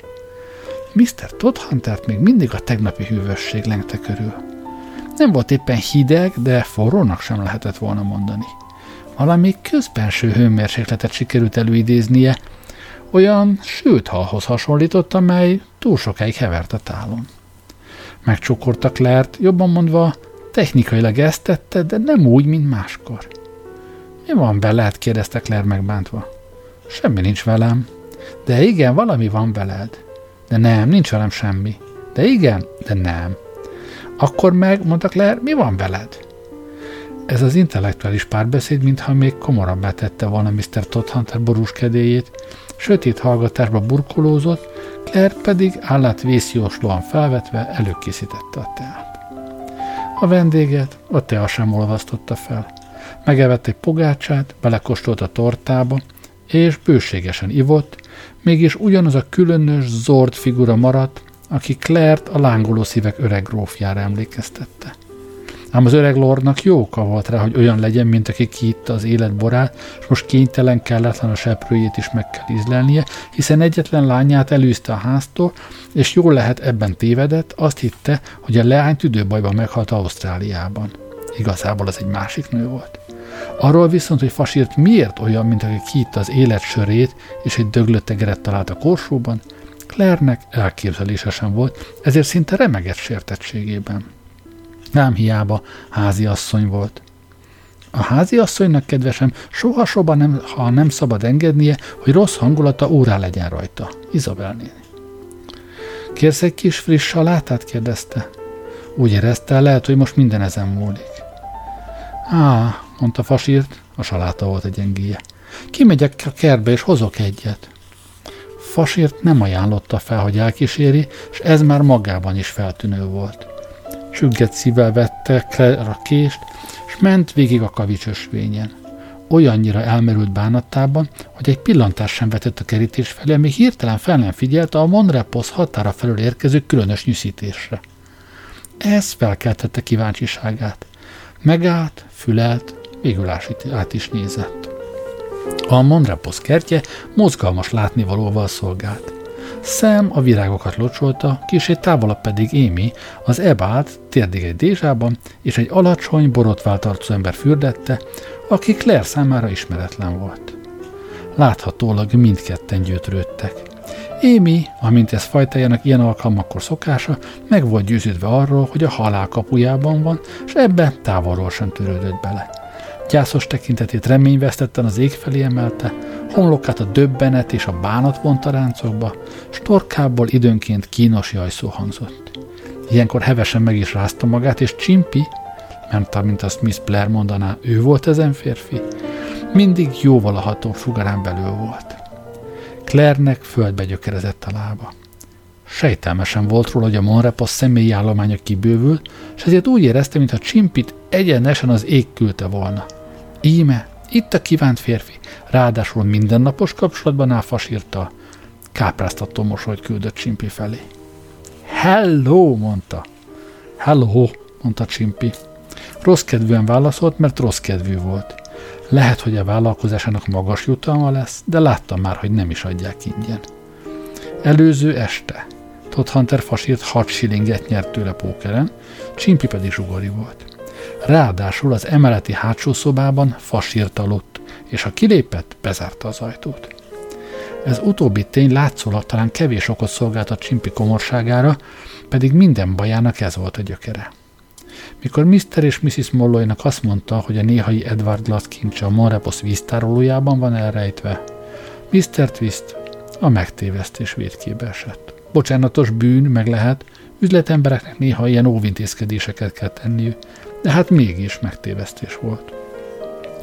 Mr. Todhuntert még mindig a tegnapi hűvösség lengte körül. Nem volt éppen hideg, de forrónak sem lehetett volna mondani. Valami közbenső hőmérsékletet sikerült előidéznie, olyan sült halhoz hasonlított, amely túl sokáig hevert a tálon. Megcsokorta Claire-t, jobban mondva Technikailag ezt tette, de nem úgy, mint máskor. Mi van veled? kérdezte Claire megbántva. Semmi nincs velem. De igen, valami van veled. De nem, nincs velem semmi. De igen, de nem. Akkor meg, mondta Claire, mi van veled? Ez az intellektuális párbeszéd, mintha még komorabbá tette volna Mr. Todhunter borúskedéjét, sötét hallgatásba burkolózott, Claire pedig állát vészjóslóan felvetve előkészítette a teát. A vendéget a tea sem olvasztotta fel. Megevett egy pogácsát, belekóstolt a tortába, és bőségesen ivott, mégis ugyanaz a különös, zord figura maradt, aki Claire-t a lángoló szívek öreg grófjára emlékeztette. Ám az öreg lordnak jó oka volt rá, hogy olyan legyen, mint aki kiitta az élet borát, és most kénytelen, kelletlen a seprőjét is meg kell ízlelnie, hiszen egyetlen lányát elűzte a háztól, és jól lehet ebben tévedett, azt hitte, hogy a leány tüdőbajban meghalt Ausztráliában. Igazából az egy másik nő volt. Arról viszont, hogy Fasírt miért olyan, mint aki kiitta az élet sörét, és egy döglött tegeret talált a korsóban, Claire-nek elképzelése sem volt, ezért szinte remegett sértettségében. Nem hiába háziasszony volt. A háziasszonynak, kedvesem, soha-soha nem, ha nem szabad engednie, hogy rossz hangulata órá legyen rajta. Izabel néni. Kérsz egy kis friss salátát? kérdezte. Úgy érezte, lehet, hogy most minden ezen múlik. Á, mondta Fasírt, a saláta volt egy gyengéje. Kimegyek a kertbe, és hozok egyet. Fasírt nem ajánlotta fel, hogy elkíséri, és ez már magában is feltűnő volt. Csügget szívvel vette a kést, és ment végig a kavicsösvényen. Olyannyira elmerült bánatában, hogy egy pillantást sem vetett a kerítés felé, még hirtelen fel nem figyelte a Monrepos határa felől érkező különös nyűszítésre. Ez felkeltette kíváncsiságát. Megállt, fülelt, végül át is nézett. A Monrepos kertje mozgalmas látnivalóval szolgált. Sam a virágokat locsolta, kisé távolabb pedig Émi az ebát térdig egy dézsában, és egy alacsony, borotvált arcú ember fürdette, aki Claire számára ismeretlen volt. Láthatólag mindketten gyötrődtek. Émi, amint ez fajtájának ilyen alkalmakkor szokása, meg volt győződve arról, hogy a halál kapujában van, és ebbe távolról sem törődött bele. Gyászos tekintetét reményvesztetten az ég felé emelte, homlokát a döbbenet és a bánat vonta ráncokba, s torkából időnként kínos jajszó hangzott. Ilyenkor hevesen meg is rázta magát, és Csimpi, mert mint azt Miss Blair mondaná, ő volt ezen férfi, mindig jóval a ható sugarán belül volt. Claire-nek földbe gyökerezett a lába. Sejtelmesen volt róla, hogy a Monrepas személyi állománya kibővül, és ezért úgy érezte, mintha Csimpit egyenesen az ég küldte volna. Íme, itt a kívánt férfi, ráadásul mindennapos kapcsolatban áll fasírta. Kápráztató mosolyt küldött Csimpi felé. Hello, mondta. Hello, mondta Csimpi. Rossz kedvűen válaszolt, mert rossz kedvű volt. Lehet, hogy a vállalkozásának magas jutalma lesz, de láttam már, hogy nem is adják ingyen. Előző este Todd Hunter fasírt 6 shillinget nyert tőle pókeren, Csimpi pedig zsugori volt. Ráadásul az emeleti hátsó szobában fasírt aludt, és ha kilépett, bezárta az ajtót. Ez utóbbi tény látszólag talán kevés okot szolgált a Csimpi komorságára, pedig minden bajának ez volt a gyökere. Mikor Mr. és Mrs. Molloynak azt mondta, hogy a néhai Edward Glass kincse a Monrepos víztárolójában van elrejtve, Mr. Twist a megtévesztés védkébe esett. Bocsánatos bűn, meg lehet, üzletembereknek néha ilyen óvintézkedéseket kell tenniük, de hát mégis megtévesztés volt.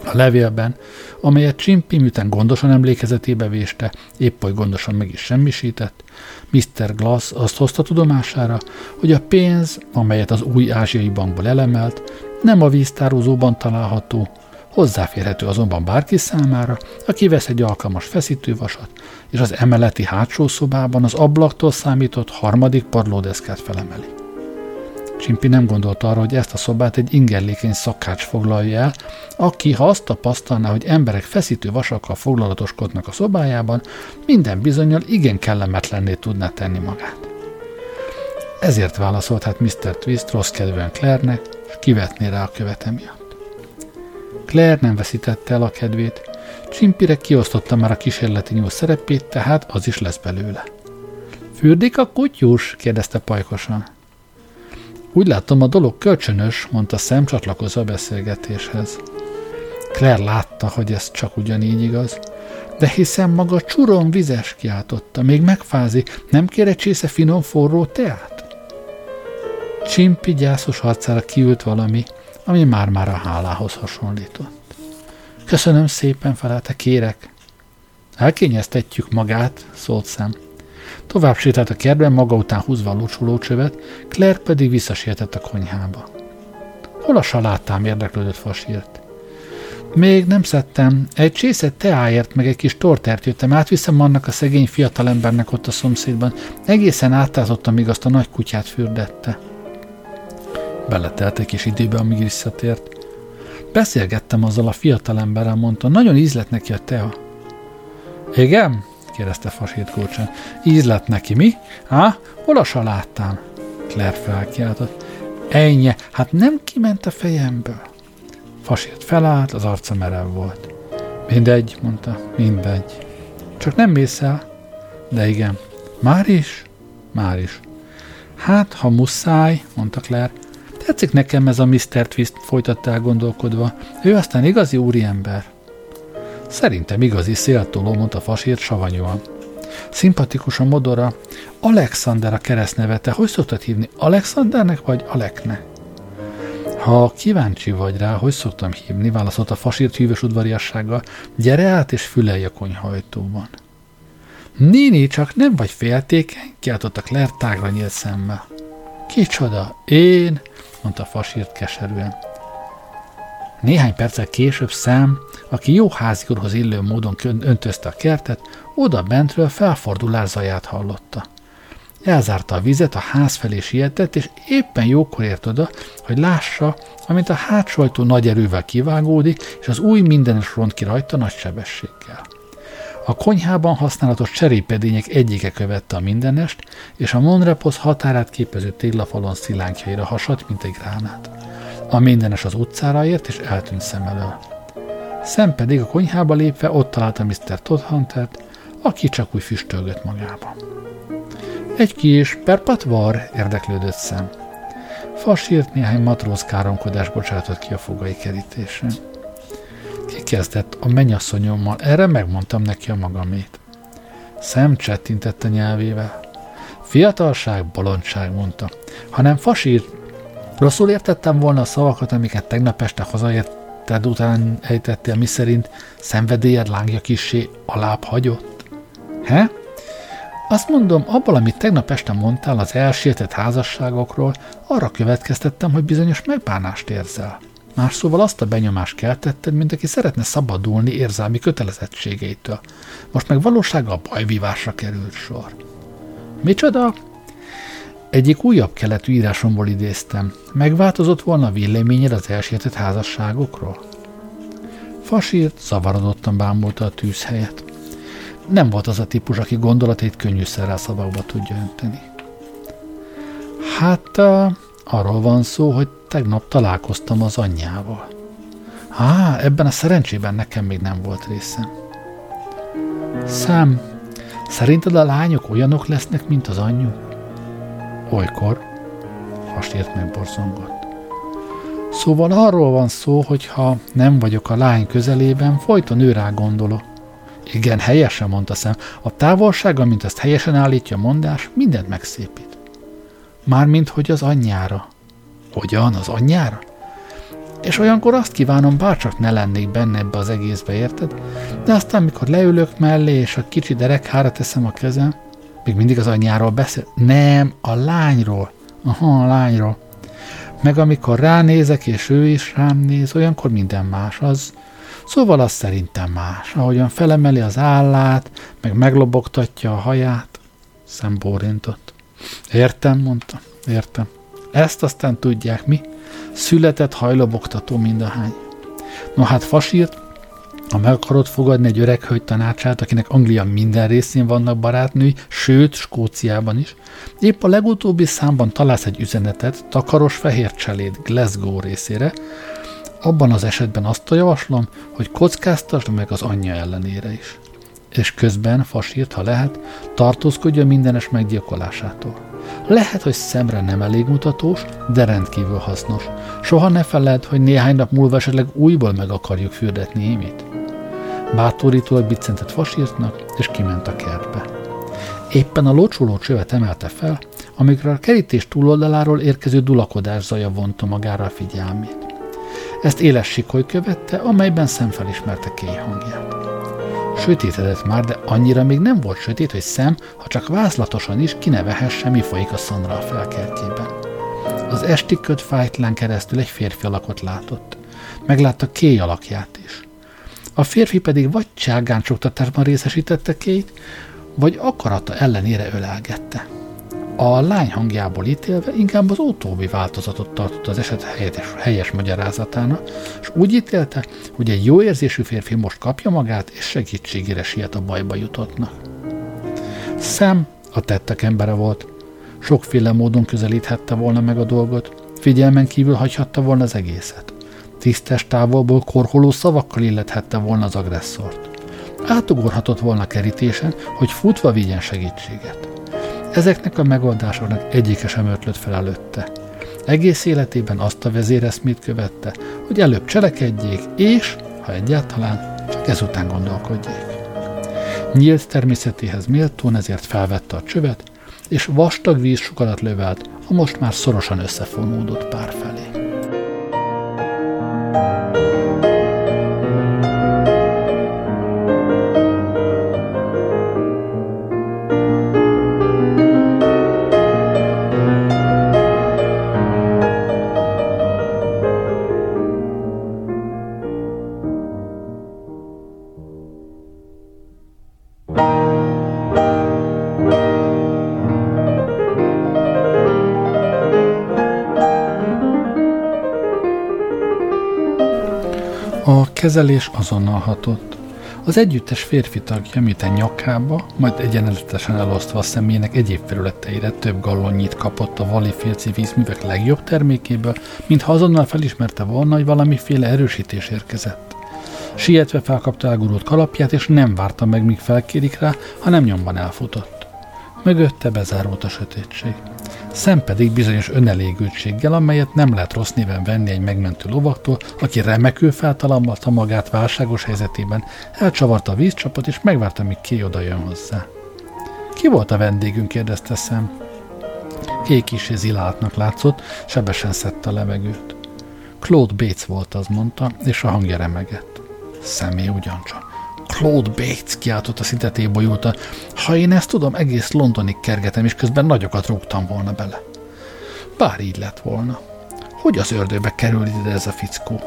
A levélben, amelyet Csimpi miután gondosan emlékezetébe véste, épp hogy gondosan meg is semmisített, Mr. Glass azt hozta tudomására, hogy a pénz, amelyet az új ázsiai bankból elemelt, nem a víztározóban található, hozzáférhető azonban bárki számára, aki vesz egy alkalmas feszítővasat, és az emeleti hátsó szobában az ablaktól számított harmadik padlódeszkát felemeli. Csimpi nem gondolta arra, hogy ezt a szobát egy ingerlékeny szakács foglalja el, aki, ha azt tapasztalná, hogy emberek feszítő vasakkal foglalatoskodnak a szobájában, minden bizonyal igen kellemetlenné tudná tenni magát. Ezért válaszolt hát Mr. Twist rossz kedvűen Claire-nek, és kivetné rá a követe miatt. Claire nem veszítette el a kedvét, Csimpire kiosztotta már a kísérleti nyúl szerepét, tehát az is lesz belőle. Fürdik a kutyus? kérdezte pajkosan. Úgy látom, a dolog kölcsönös, mondta Szem csatlakozva a beszélgetéshez. Claire látta, hogy ez csak ugyanígy igaz, de hiszen maga csuron vizes kiáltotta, még megfázi, nem kér egy csésze finom forró teát? Csimpi gyászos arcára kiült valami, ami már-már a hálához hasonlított. Köszönöm szépen, felelte, kérek. Elkényeztetjük magát, szólt szem. Tovább sétált a kertben, maga után húzva a locsolócsövet, Claire pedig visszasietett a konyhába. Hol a salátám érdeklődött fasírt. Még nem szedtem. Egy csészet teáért, meg egy kis tortert jöttem. Átviszem annak a szegény fiatalembernek ott a szomszédban. Egészen átázottam, míg azt a nagy kutyát fürdette. Beletelt egy kis időbe, amíg visszatért. Beszélgettem azzal a fiatalemberrel, mondta, nagyon ízlet neki a tea. Igen? Kérdezte fasít kulcsán. Ízlet neki, mi? Há? Hol a salátám? Claire felkiáltott. Ennyi, hát nem kiment a fejemből. Fasírt felállt, az arca merev volt. Mindegy, mondta, mindegy. Csak nem mész el? De igen. Már is? Már is. Hát, ha muszáj, mondta Claire, Tetszik nekem ez a Mr. Twist, folytatta el gondolkodva. Ő aztán igazi úriember. Szerintem igazi széltoló, mondta Fasírt savanyúan. Szimpatikus a modora. Alexander a keresztneve. Te hogy szoktad hívni? Alexandernek vagy Alekne? Ha kíváncsi vagy rá, hogy szoktam hívni, válaszolta Fasírt hűvös udvariassággal, gyere át és fülelj a konyhajtóban. Nini, csak nem vagy féltékeny? kiáltotta Claire tágra nyílt szemmel. Kicsoda? Én? mondta Fasírt keserűen. Néhány perccel később szám, aki jó háziúrhoz illő módon öntözte a kertet, oda bentről felfordulás zaját hallotta. Elzárta a vizet, a ház felé sietett, és éppen jókor ért oda, hogy lássa, amint a hátsó ajtó nagy erővel kivágódik, és az új mindenes ront ki rajta nagy sebességgel. A konyhában használatos cserépedények egyike követte a mindenest, és a Monrepos határát képező téglafalon szilánkjaira hasadt, mint egy gránát. A mindenes az utcára ért, és eltűnt szem elől. Szem pedig a konyhába lépve ott találta Mr. Todd Huntert, aki csak úgy füstölgött magában. Egy kis perpatvar érdeklődött szem. Fasírt néhány matróz káromkodás bocsátott ki a fogai kerítésre kezdett a mennyasszonyommal, erre megmondtam neki a magamét. Szem a nyelvével. Fiatalság, bolondság, mondta. Ha nem fasír, rosszul értettem volna a szavakat, amiket tegnap este hazaérted után ejtettél, mi szerint szenvedélyed lángja kissé alább hagyott? He? Azt mondom, abból, amit tegnap este mondtál az elsietett házasságokról, arra következtettem, hogy bizonyos megbánást érzel. Más szóval azt a benyomást keltetted, mint aki szeretne szabadulni érzelmi kötelezettségeitől. Most meg valósággal bajvívásra került sor. Micsoda? Egyik újabb keletű írásomból idéztem. Megváltozott volna a véleményed az elsietett házasságokról? Fasírt zavarodottan bámulta a tűz helyet. Nem volt az a típus, aki gondolatait könnyűszerrel szavakba tudja önteni. Hát uh, arról van szó, hogy tegnap találkoztam az anyjával. Á, ebben a szerencsében nekem még nem volt részem. Szám, szerinted a lányok olyanok lesznek, mint az anyjuk? Olykor, hasért meg borzongott. Szóval arról van szó, hogy ha nem vagyok a lány közelében, folyton ő rá gondolok. Igen, helyesen mondta szem. A távolsága, mint ezt helyesen állítja a mondás, mindent megszépít. Mármint, hogy az anyjára. Hogyan, az anyjára? És olyankor azt kívánom, bárcsak ne lennék benne ebbe az egészbe, érted? De aztán, mikor leülök mellé, és a kicsi derekhára teszem a kezem, még mindig az anyjáról beszél. Nem, a lányról. Aha, a lányról. Meg amikor ránézek, és ő is rám néz, olyankor minden más. Az, Szóval az szerintem más. Ahogyan felemeli az állát, meg meglobogtatja a haját, szembórintott. Értem, mondta. Értem. Ezt aztán tudják mi? Született hajlobogtató mindahány. No hát fasírt, ha meg akarod fogadni egy öreg hölgy tanácsát, akinek Anglia minden részén vannak barátnői, sőt, Skóciában is, épp a legutóbbi számban találsz egy üzenetet takaros fehér cseléd Glasgow részére, abban az esetben azt javaslom, hogy kockáztasd meg az anyja ellenére is. És közben, fasírt, ha lehet, tartózkodja mindenes meggyilkolásától. Lehet, hogy szemre nem elég mutatós, de rendkívül hasznos. Soha ne feled, hogy néhány nap múlva esetleg újból meg akarjuk fürdetni Émit. Bátorítólag biccentett fasírtnak, és kiment a kertbe. Éppen a locsoló csövet emelte fel, amikor a kerítés túloldaláról érkező dulakodás zaja vonta magára a figyelmét. Ezt éles sikoly követte, amelyben szem felismerte Kéj hangját. Sötétedett már, de annyira még nem volt sötét, hogy szem, ha csak vázlatosan is kinevehesse, mi folyik a szonra a felkertjében. Az esti köt fájtlán keresztül egy férfi alakot látott. Meglátta Kéj alakját is. A férfi pedig vagy cságáncsoktatásban részesítette Két, vagy akarata ellenére ölelgette. A lány hangjából ítélve inkább az utóbbi változatot tartott az eset helyes, helyes magyarázatának, és úgy ítélte, hogy egy jó érzésű férfi most kapja magát, és segítségére siet a bajba jutottnak. Szem a tettek embere volt. Sokféle módon közelíthette volna meg a dolgot, figyelmen kívül hagyhatta volna az egészet. Tisztes távolból korholó szavakkal illethette volna az agresszort. Átugorhatott volna kerítésen, hogy futva vigyen segítséget. Ezeknek a megoldásoknak egyike sem ötlött fel előtte. Egész életében azt a vezéreszmét követte, hogy előbb cselekedjék, és, ha egyáltalán, csak ezután gondolkodjék. Nyílt természetéhez méltón ezért felvette a csövet, és vastag vízsugarat lövelt a most már szorosan összefonódott pár felé. Kezelés azonnal hatott. Az együttes férfi tagja, miután nyakába, majd egyenletesen elosztva a személynek egyéb felületeire több gallonnyit kapott a valifélci vízművek legjobb termékéből, mintha azonnal felismerte volna, hogy valamiféle erősítés érkezett. Sietve felkapta elgurult kalapját, és nem várta meg, míg felkérik rá, hanem nyomban elfutott. Mögötte bezárult a sötétség szem pedig bizonyos önelégültséggel, amelyet nem lehet rossz néven venni egy megmentő lovaktól, aki remekül feltalambalta magát válságos helyzetében, elcsavarta a vízcsapot és megvárta, míg ki oda jön hozzá. Ki volt a vendégünk, kérdezte szem. Kék is ziláltnak látszott, sebesen szedte a levegőt. Claude Bates volt, az mondta, és a hangja remegett. Személy ugyancsak. Claude Bates kiáltott a szinte tébolyulta. Ha én ezt tudom, egész Londonig kergetem, és közben nagyokat rúgtam volna bele. Bár így lett volna. Hogy az ördögbe kerül ide ez a fickó?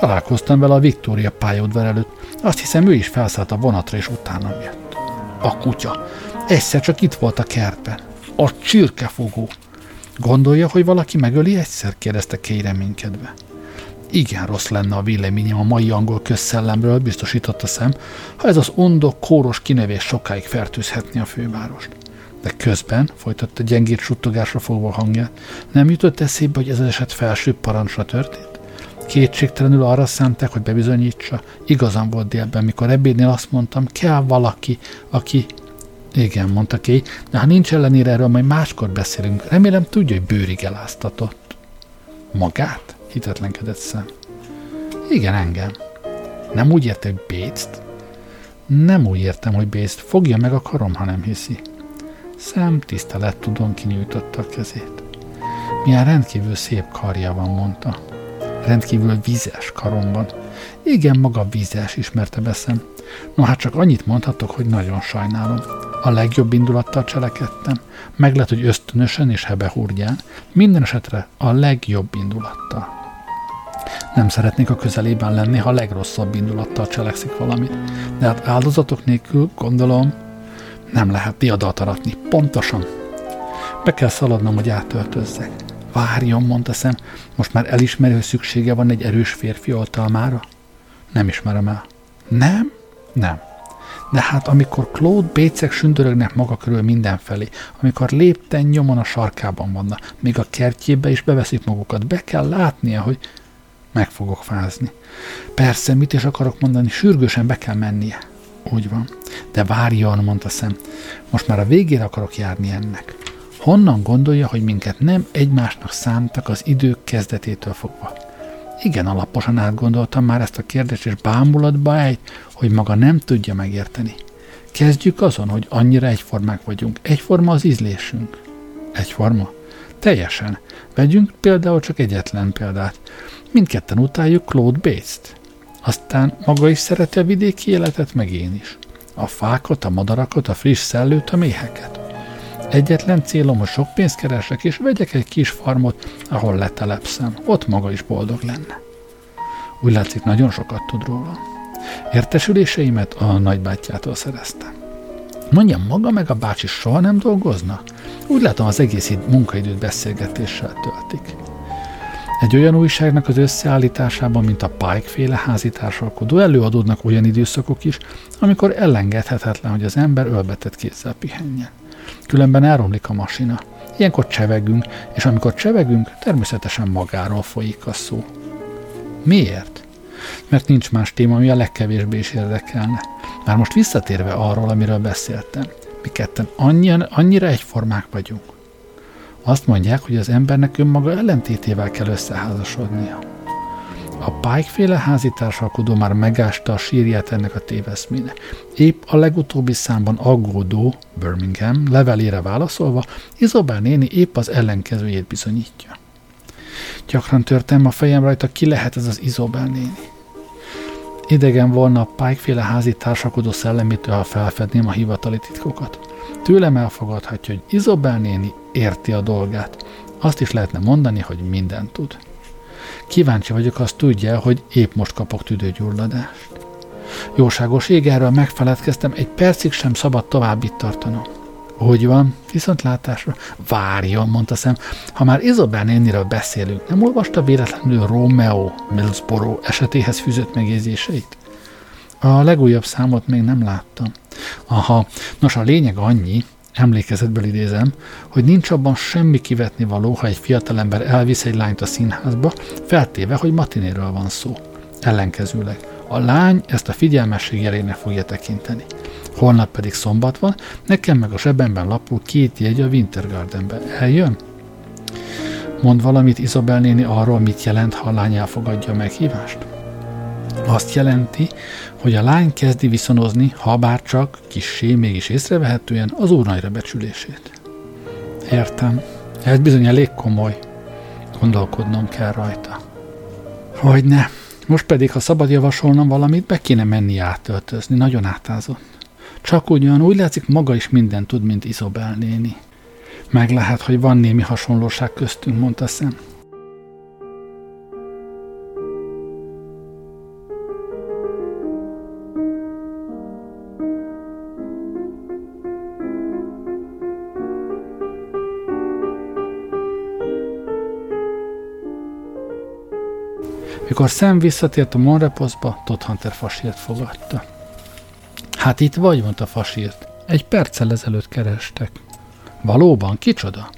Találkoztam vele a Victoria pályaudvar előtt. Azt hiszem, ő is felszállt a vonatra, és utána jött. A kutya. Egyszer csak itt volt a kertben. A csirkefogó. Gondolja, hogy valaki megöli egyszer? kérdezte Kay reménykedve. Igen rossz lenne a véleményem a mai angol közszellemről, biztosította szem, ha ez az ondok, kóros kinevés sokáig fertőzhetni a fővárost. De közben, folytatta gyengét suttogásra fogva hangját, nem jutott eszébe, hogy ez az eset felső parancsra történt? Kétségtelenül arra szánták, hogy bebizonyítsa. Igazam volt délben, mikor ebédnél azt mondtam, kell valaki, aki... Igen, mondta Kay, de ha nincs ellenére erről, majd máskor beszélünk. Remélem tudja, hogy bőrig eláztatott. Magát? Hitetlenkedett szem. Igen, engem. Nem úgy érte, hogy Béczt? Nem úgy értem, hogy Béczt. Fogja meg a karom, ha nem hiszi. Szem tisztelet tudom kinyújtotta a kezét. Milyen rendkívül szép karja van, mondta. Rendkívül vizes karomban. Igen, maga vizes, ismerte beszem. No hát csak annyit mondhatok, hogy nagyon sajnálom. A legjobb indulattal cselekedtem. Meg lehet, hogy ösztönösen és hebehúrgyán. Minden esetre a legjobb indulattal. Nem szeretnék a közelében lenni, ha a legrosszabb indulattal cselekszik valamit. De hát áldozatok nélkül, gondolom, nem lehet diadalt aratni. Pontosan. Be kell szaladnom, hogy átöltözzek. Várjon, mondta szem, most már elismeri, hogy szüksége van egy erős férfi oltalmára? Nem ismerem el. Nem? Nem. De hát amikor Claude Bécek sündörögnek maga körül mindenfelé, amikor lépten nyomon a sarkában vannak, még a kertjébe is beveszik magukat, be kell látnia, hogy meg fogok fázni. Persze, mit is akarok mondani, sürgősen be kell mennie. Úgy van. De várjon, mondta szem. Most már a végére akarok járni ennek. Honnan gondolja, hogy minket nem egymásnak szántak az idők kezdetétől fogva? Igen, alaposan átgondoltam már ezt a kérdést, és bámulatba ejt, hogy maga nem tudja megérteni. Kezdjük azon, hogy annyira egyformák vagyunk. Egyforma az ízlésünk. Egyforma? Teljesen. Vegyünk például csak egyetlen példát. Mindketten utáljuk Claude Bates-t. Aztán maga is szereti a vidéki életet, meg én is. A fákat, a madarakat, a friss szellőt, a méheket. Egyetlen célom, hogy sok pénzt keresek, és vegyek egy kis farmot, ahol letelepszem. Ott maga is boldog lenne. Úgy látszik, nagyon sokat tud róla. Értesüléseimet a nagybátyjától szereztem. Mondjam, maga meg a bácsi soha nem dolgozna? Úgy látom, az egész munkaidőt beszélgetéssel töltik. Egy olyan újságnak az összeállításában, mint a Pike féle házitársalkodó, előadódnak olyan időszakok is, amikor elengedhetetlen, hogy az ember ölbetett kézzel pihenjen. Különben elromlik a masina. Ilyenkor csevegünk, és amikor csevegünk, természetesen magáról folyik a szó. Miért? Mert nincs más téma, ami a legkevésbé is érdekelne. Már most visszatérve arról, amiről beszéltem. Mi ketten annyian, annyira egyformák vagyunk. Azt mondják, hogy az embernek önmaga ellentétével kell összeházasodnia. A Pike-féle házitársalkodó már megásta a sírját ennek a téveszmének. Épp a legutóbbi számban aggódó Birmingham levelére válaszolva, Izabel néni épp az ellenkezőjét bizonyítja. Gyakran törtem a fejem rajta, ki lehet ez az Izabel néni. Idegen volna a Pike-féle házi társakodó szellemétől, ha felfedném a hivatali titkokat. Tőlem elfogadhatja, hogy Izabel néni érti a dolgát. Azt is lehetne mondani, hogy mindent tud. Kíváncsi vagyok, azt tudja, hogy épp most kapok tüdőgyulladást. Jóságos ég, erről megfeledkeztem, egy percig sem szabad tovább itt tartanom. Úgy van, viszontlátásra. Várjon, mondta szem, ha már Izabel néniről beszélünk, nem olvasta véletlenül Romeo Millsborough esetéhez fűzött megjegyzéseit? A legújabb számot még nem láttam. Aha, nos a lényeg annyi, emlékezetből idézem, hogy nincs abban semmi kivetni való, ha egy fiatalember elvisz egy lányt a színházba, feltéve, hogy matinéről van szó. Ellenkezőleg, a lány ezt a figyelmesség jelének fogja tekinteni. Holnap pedig szombat van, nekem meg a zsebemben lapul két jegy a Winter Gardenbe. Eljön? Mond valamit Izabel néni arról, mit jelent, ha a lány elfogadja a meghívást? Azt jelenti, hogy a lány kezdi viszonozni, ha bár csak kissé, mégis észrevehetően az úr becsülését. Értem. Ez bizony elég komoly. Gondolkodnom kell rajta. Hogy ne. Most pedig, ha szabad javasolnom valamit, be kéne menni átöltözni. Nagyon átázott. Csak ugyan úgy látszik, maga is mindent tud, mint Izobel néni. Meg lehet, hogy van némi hasonlóság köztünk, mondta szem. Mikor szem visszatért a Monreposzba, Todd Hunter fasírt fogadta. Hát itt vagy, mondta fasírt. Egy perccel ezelőtt kerestek. Valóban, kicsoda?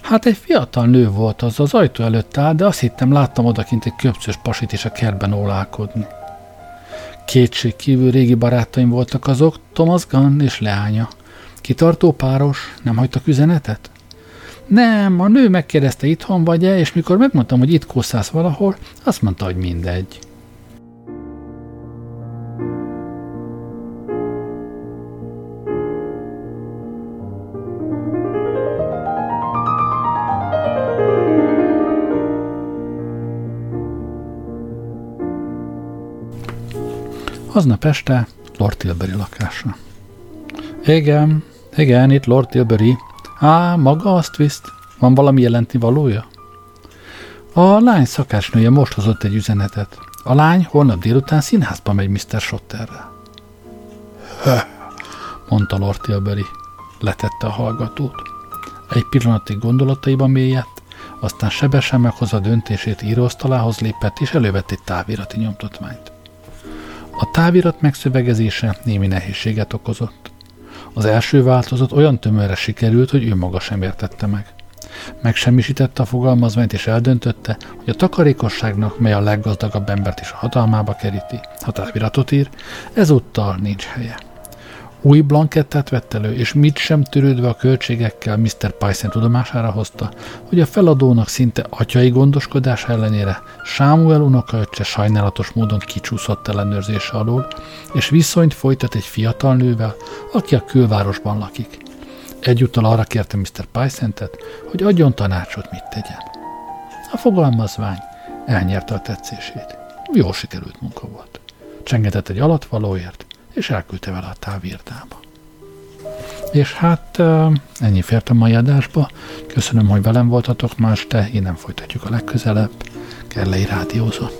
Hát egy fiatal nő volt az, az ajtó előtt áll, de azt hittem láttam odakint egy köpcös pasit is a kertben ólálkodni. Kétség kívül régi barátaim voltak azok, Thomas Gunn és leánya. Kitartó páros, nem hagytak üzenetet? Nem, a nő megkérdezte itthon vagy-e, és mikor megmondtam, hogy itt kószálsz valahol, azt mondta, hogy mindegy. Aznap este Lord Tilbury lakása. Igen, igen, itt Lord Tilbury, Á, maga azt viszt? Van valami jelenti valója? A lány szakácsnője most hozott egy üzenetet. A lány holnap délután színházba megy Mr. Shotterrel. Höh, mondta Lord Tilbury. Letette a hallgatót. Egy pillanatig gondolataiban mélyedt, aztán sebesen meghozza döntését íróasztalához lépett, és elővett egy távirati nyomtatványt. A távirat megszövegezése némi nehézséget okozott. Az első változat olyan tömörre sikerült, hogy ő maga sem értette meg. Megsemmisítette a fogalmazványt és eldöntötte, hogy a takarékosságnak, mely a leggazdagabb embert is a hatalmába keríti, ha táviratot ír, ezúttal nincs helye. Új blankettát vett elő, és mit sem törődve a költségekkel Mr. Python tudomására hozta, hogy a feladónak szinte atyai gondoskodás ellenére Sámuel unokaöccse sajnálatos módon kicsúszott ellenőrzése alól, és viszonyt folytat egy fiatal nővel, aki a külvárosban lakik. Egyúttal arra kérte Mr. Pyszentet, hogy adjon tanácsot, mit tegyen. A fogalmazvány elnyerte a tetszését. Jó sikerült munka volt. Csengetett egy alatvalóért, és elküldte vele a távírdába. És hát ennyi fért a mai adásba. Köszönöm, hogy velem voltatok ma este, én nem folytatjuk a legközelebb. Kerlei Rádiózott.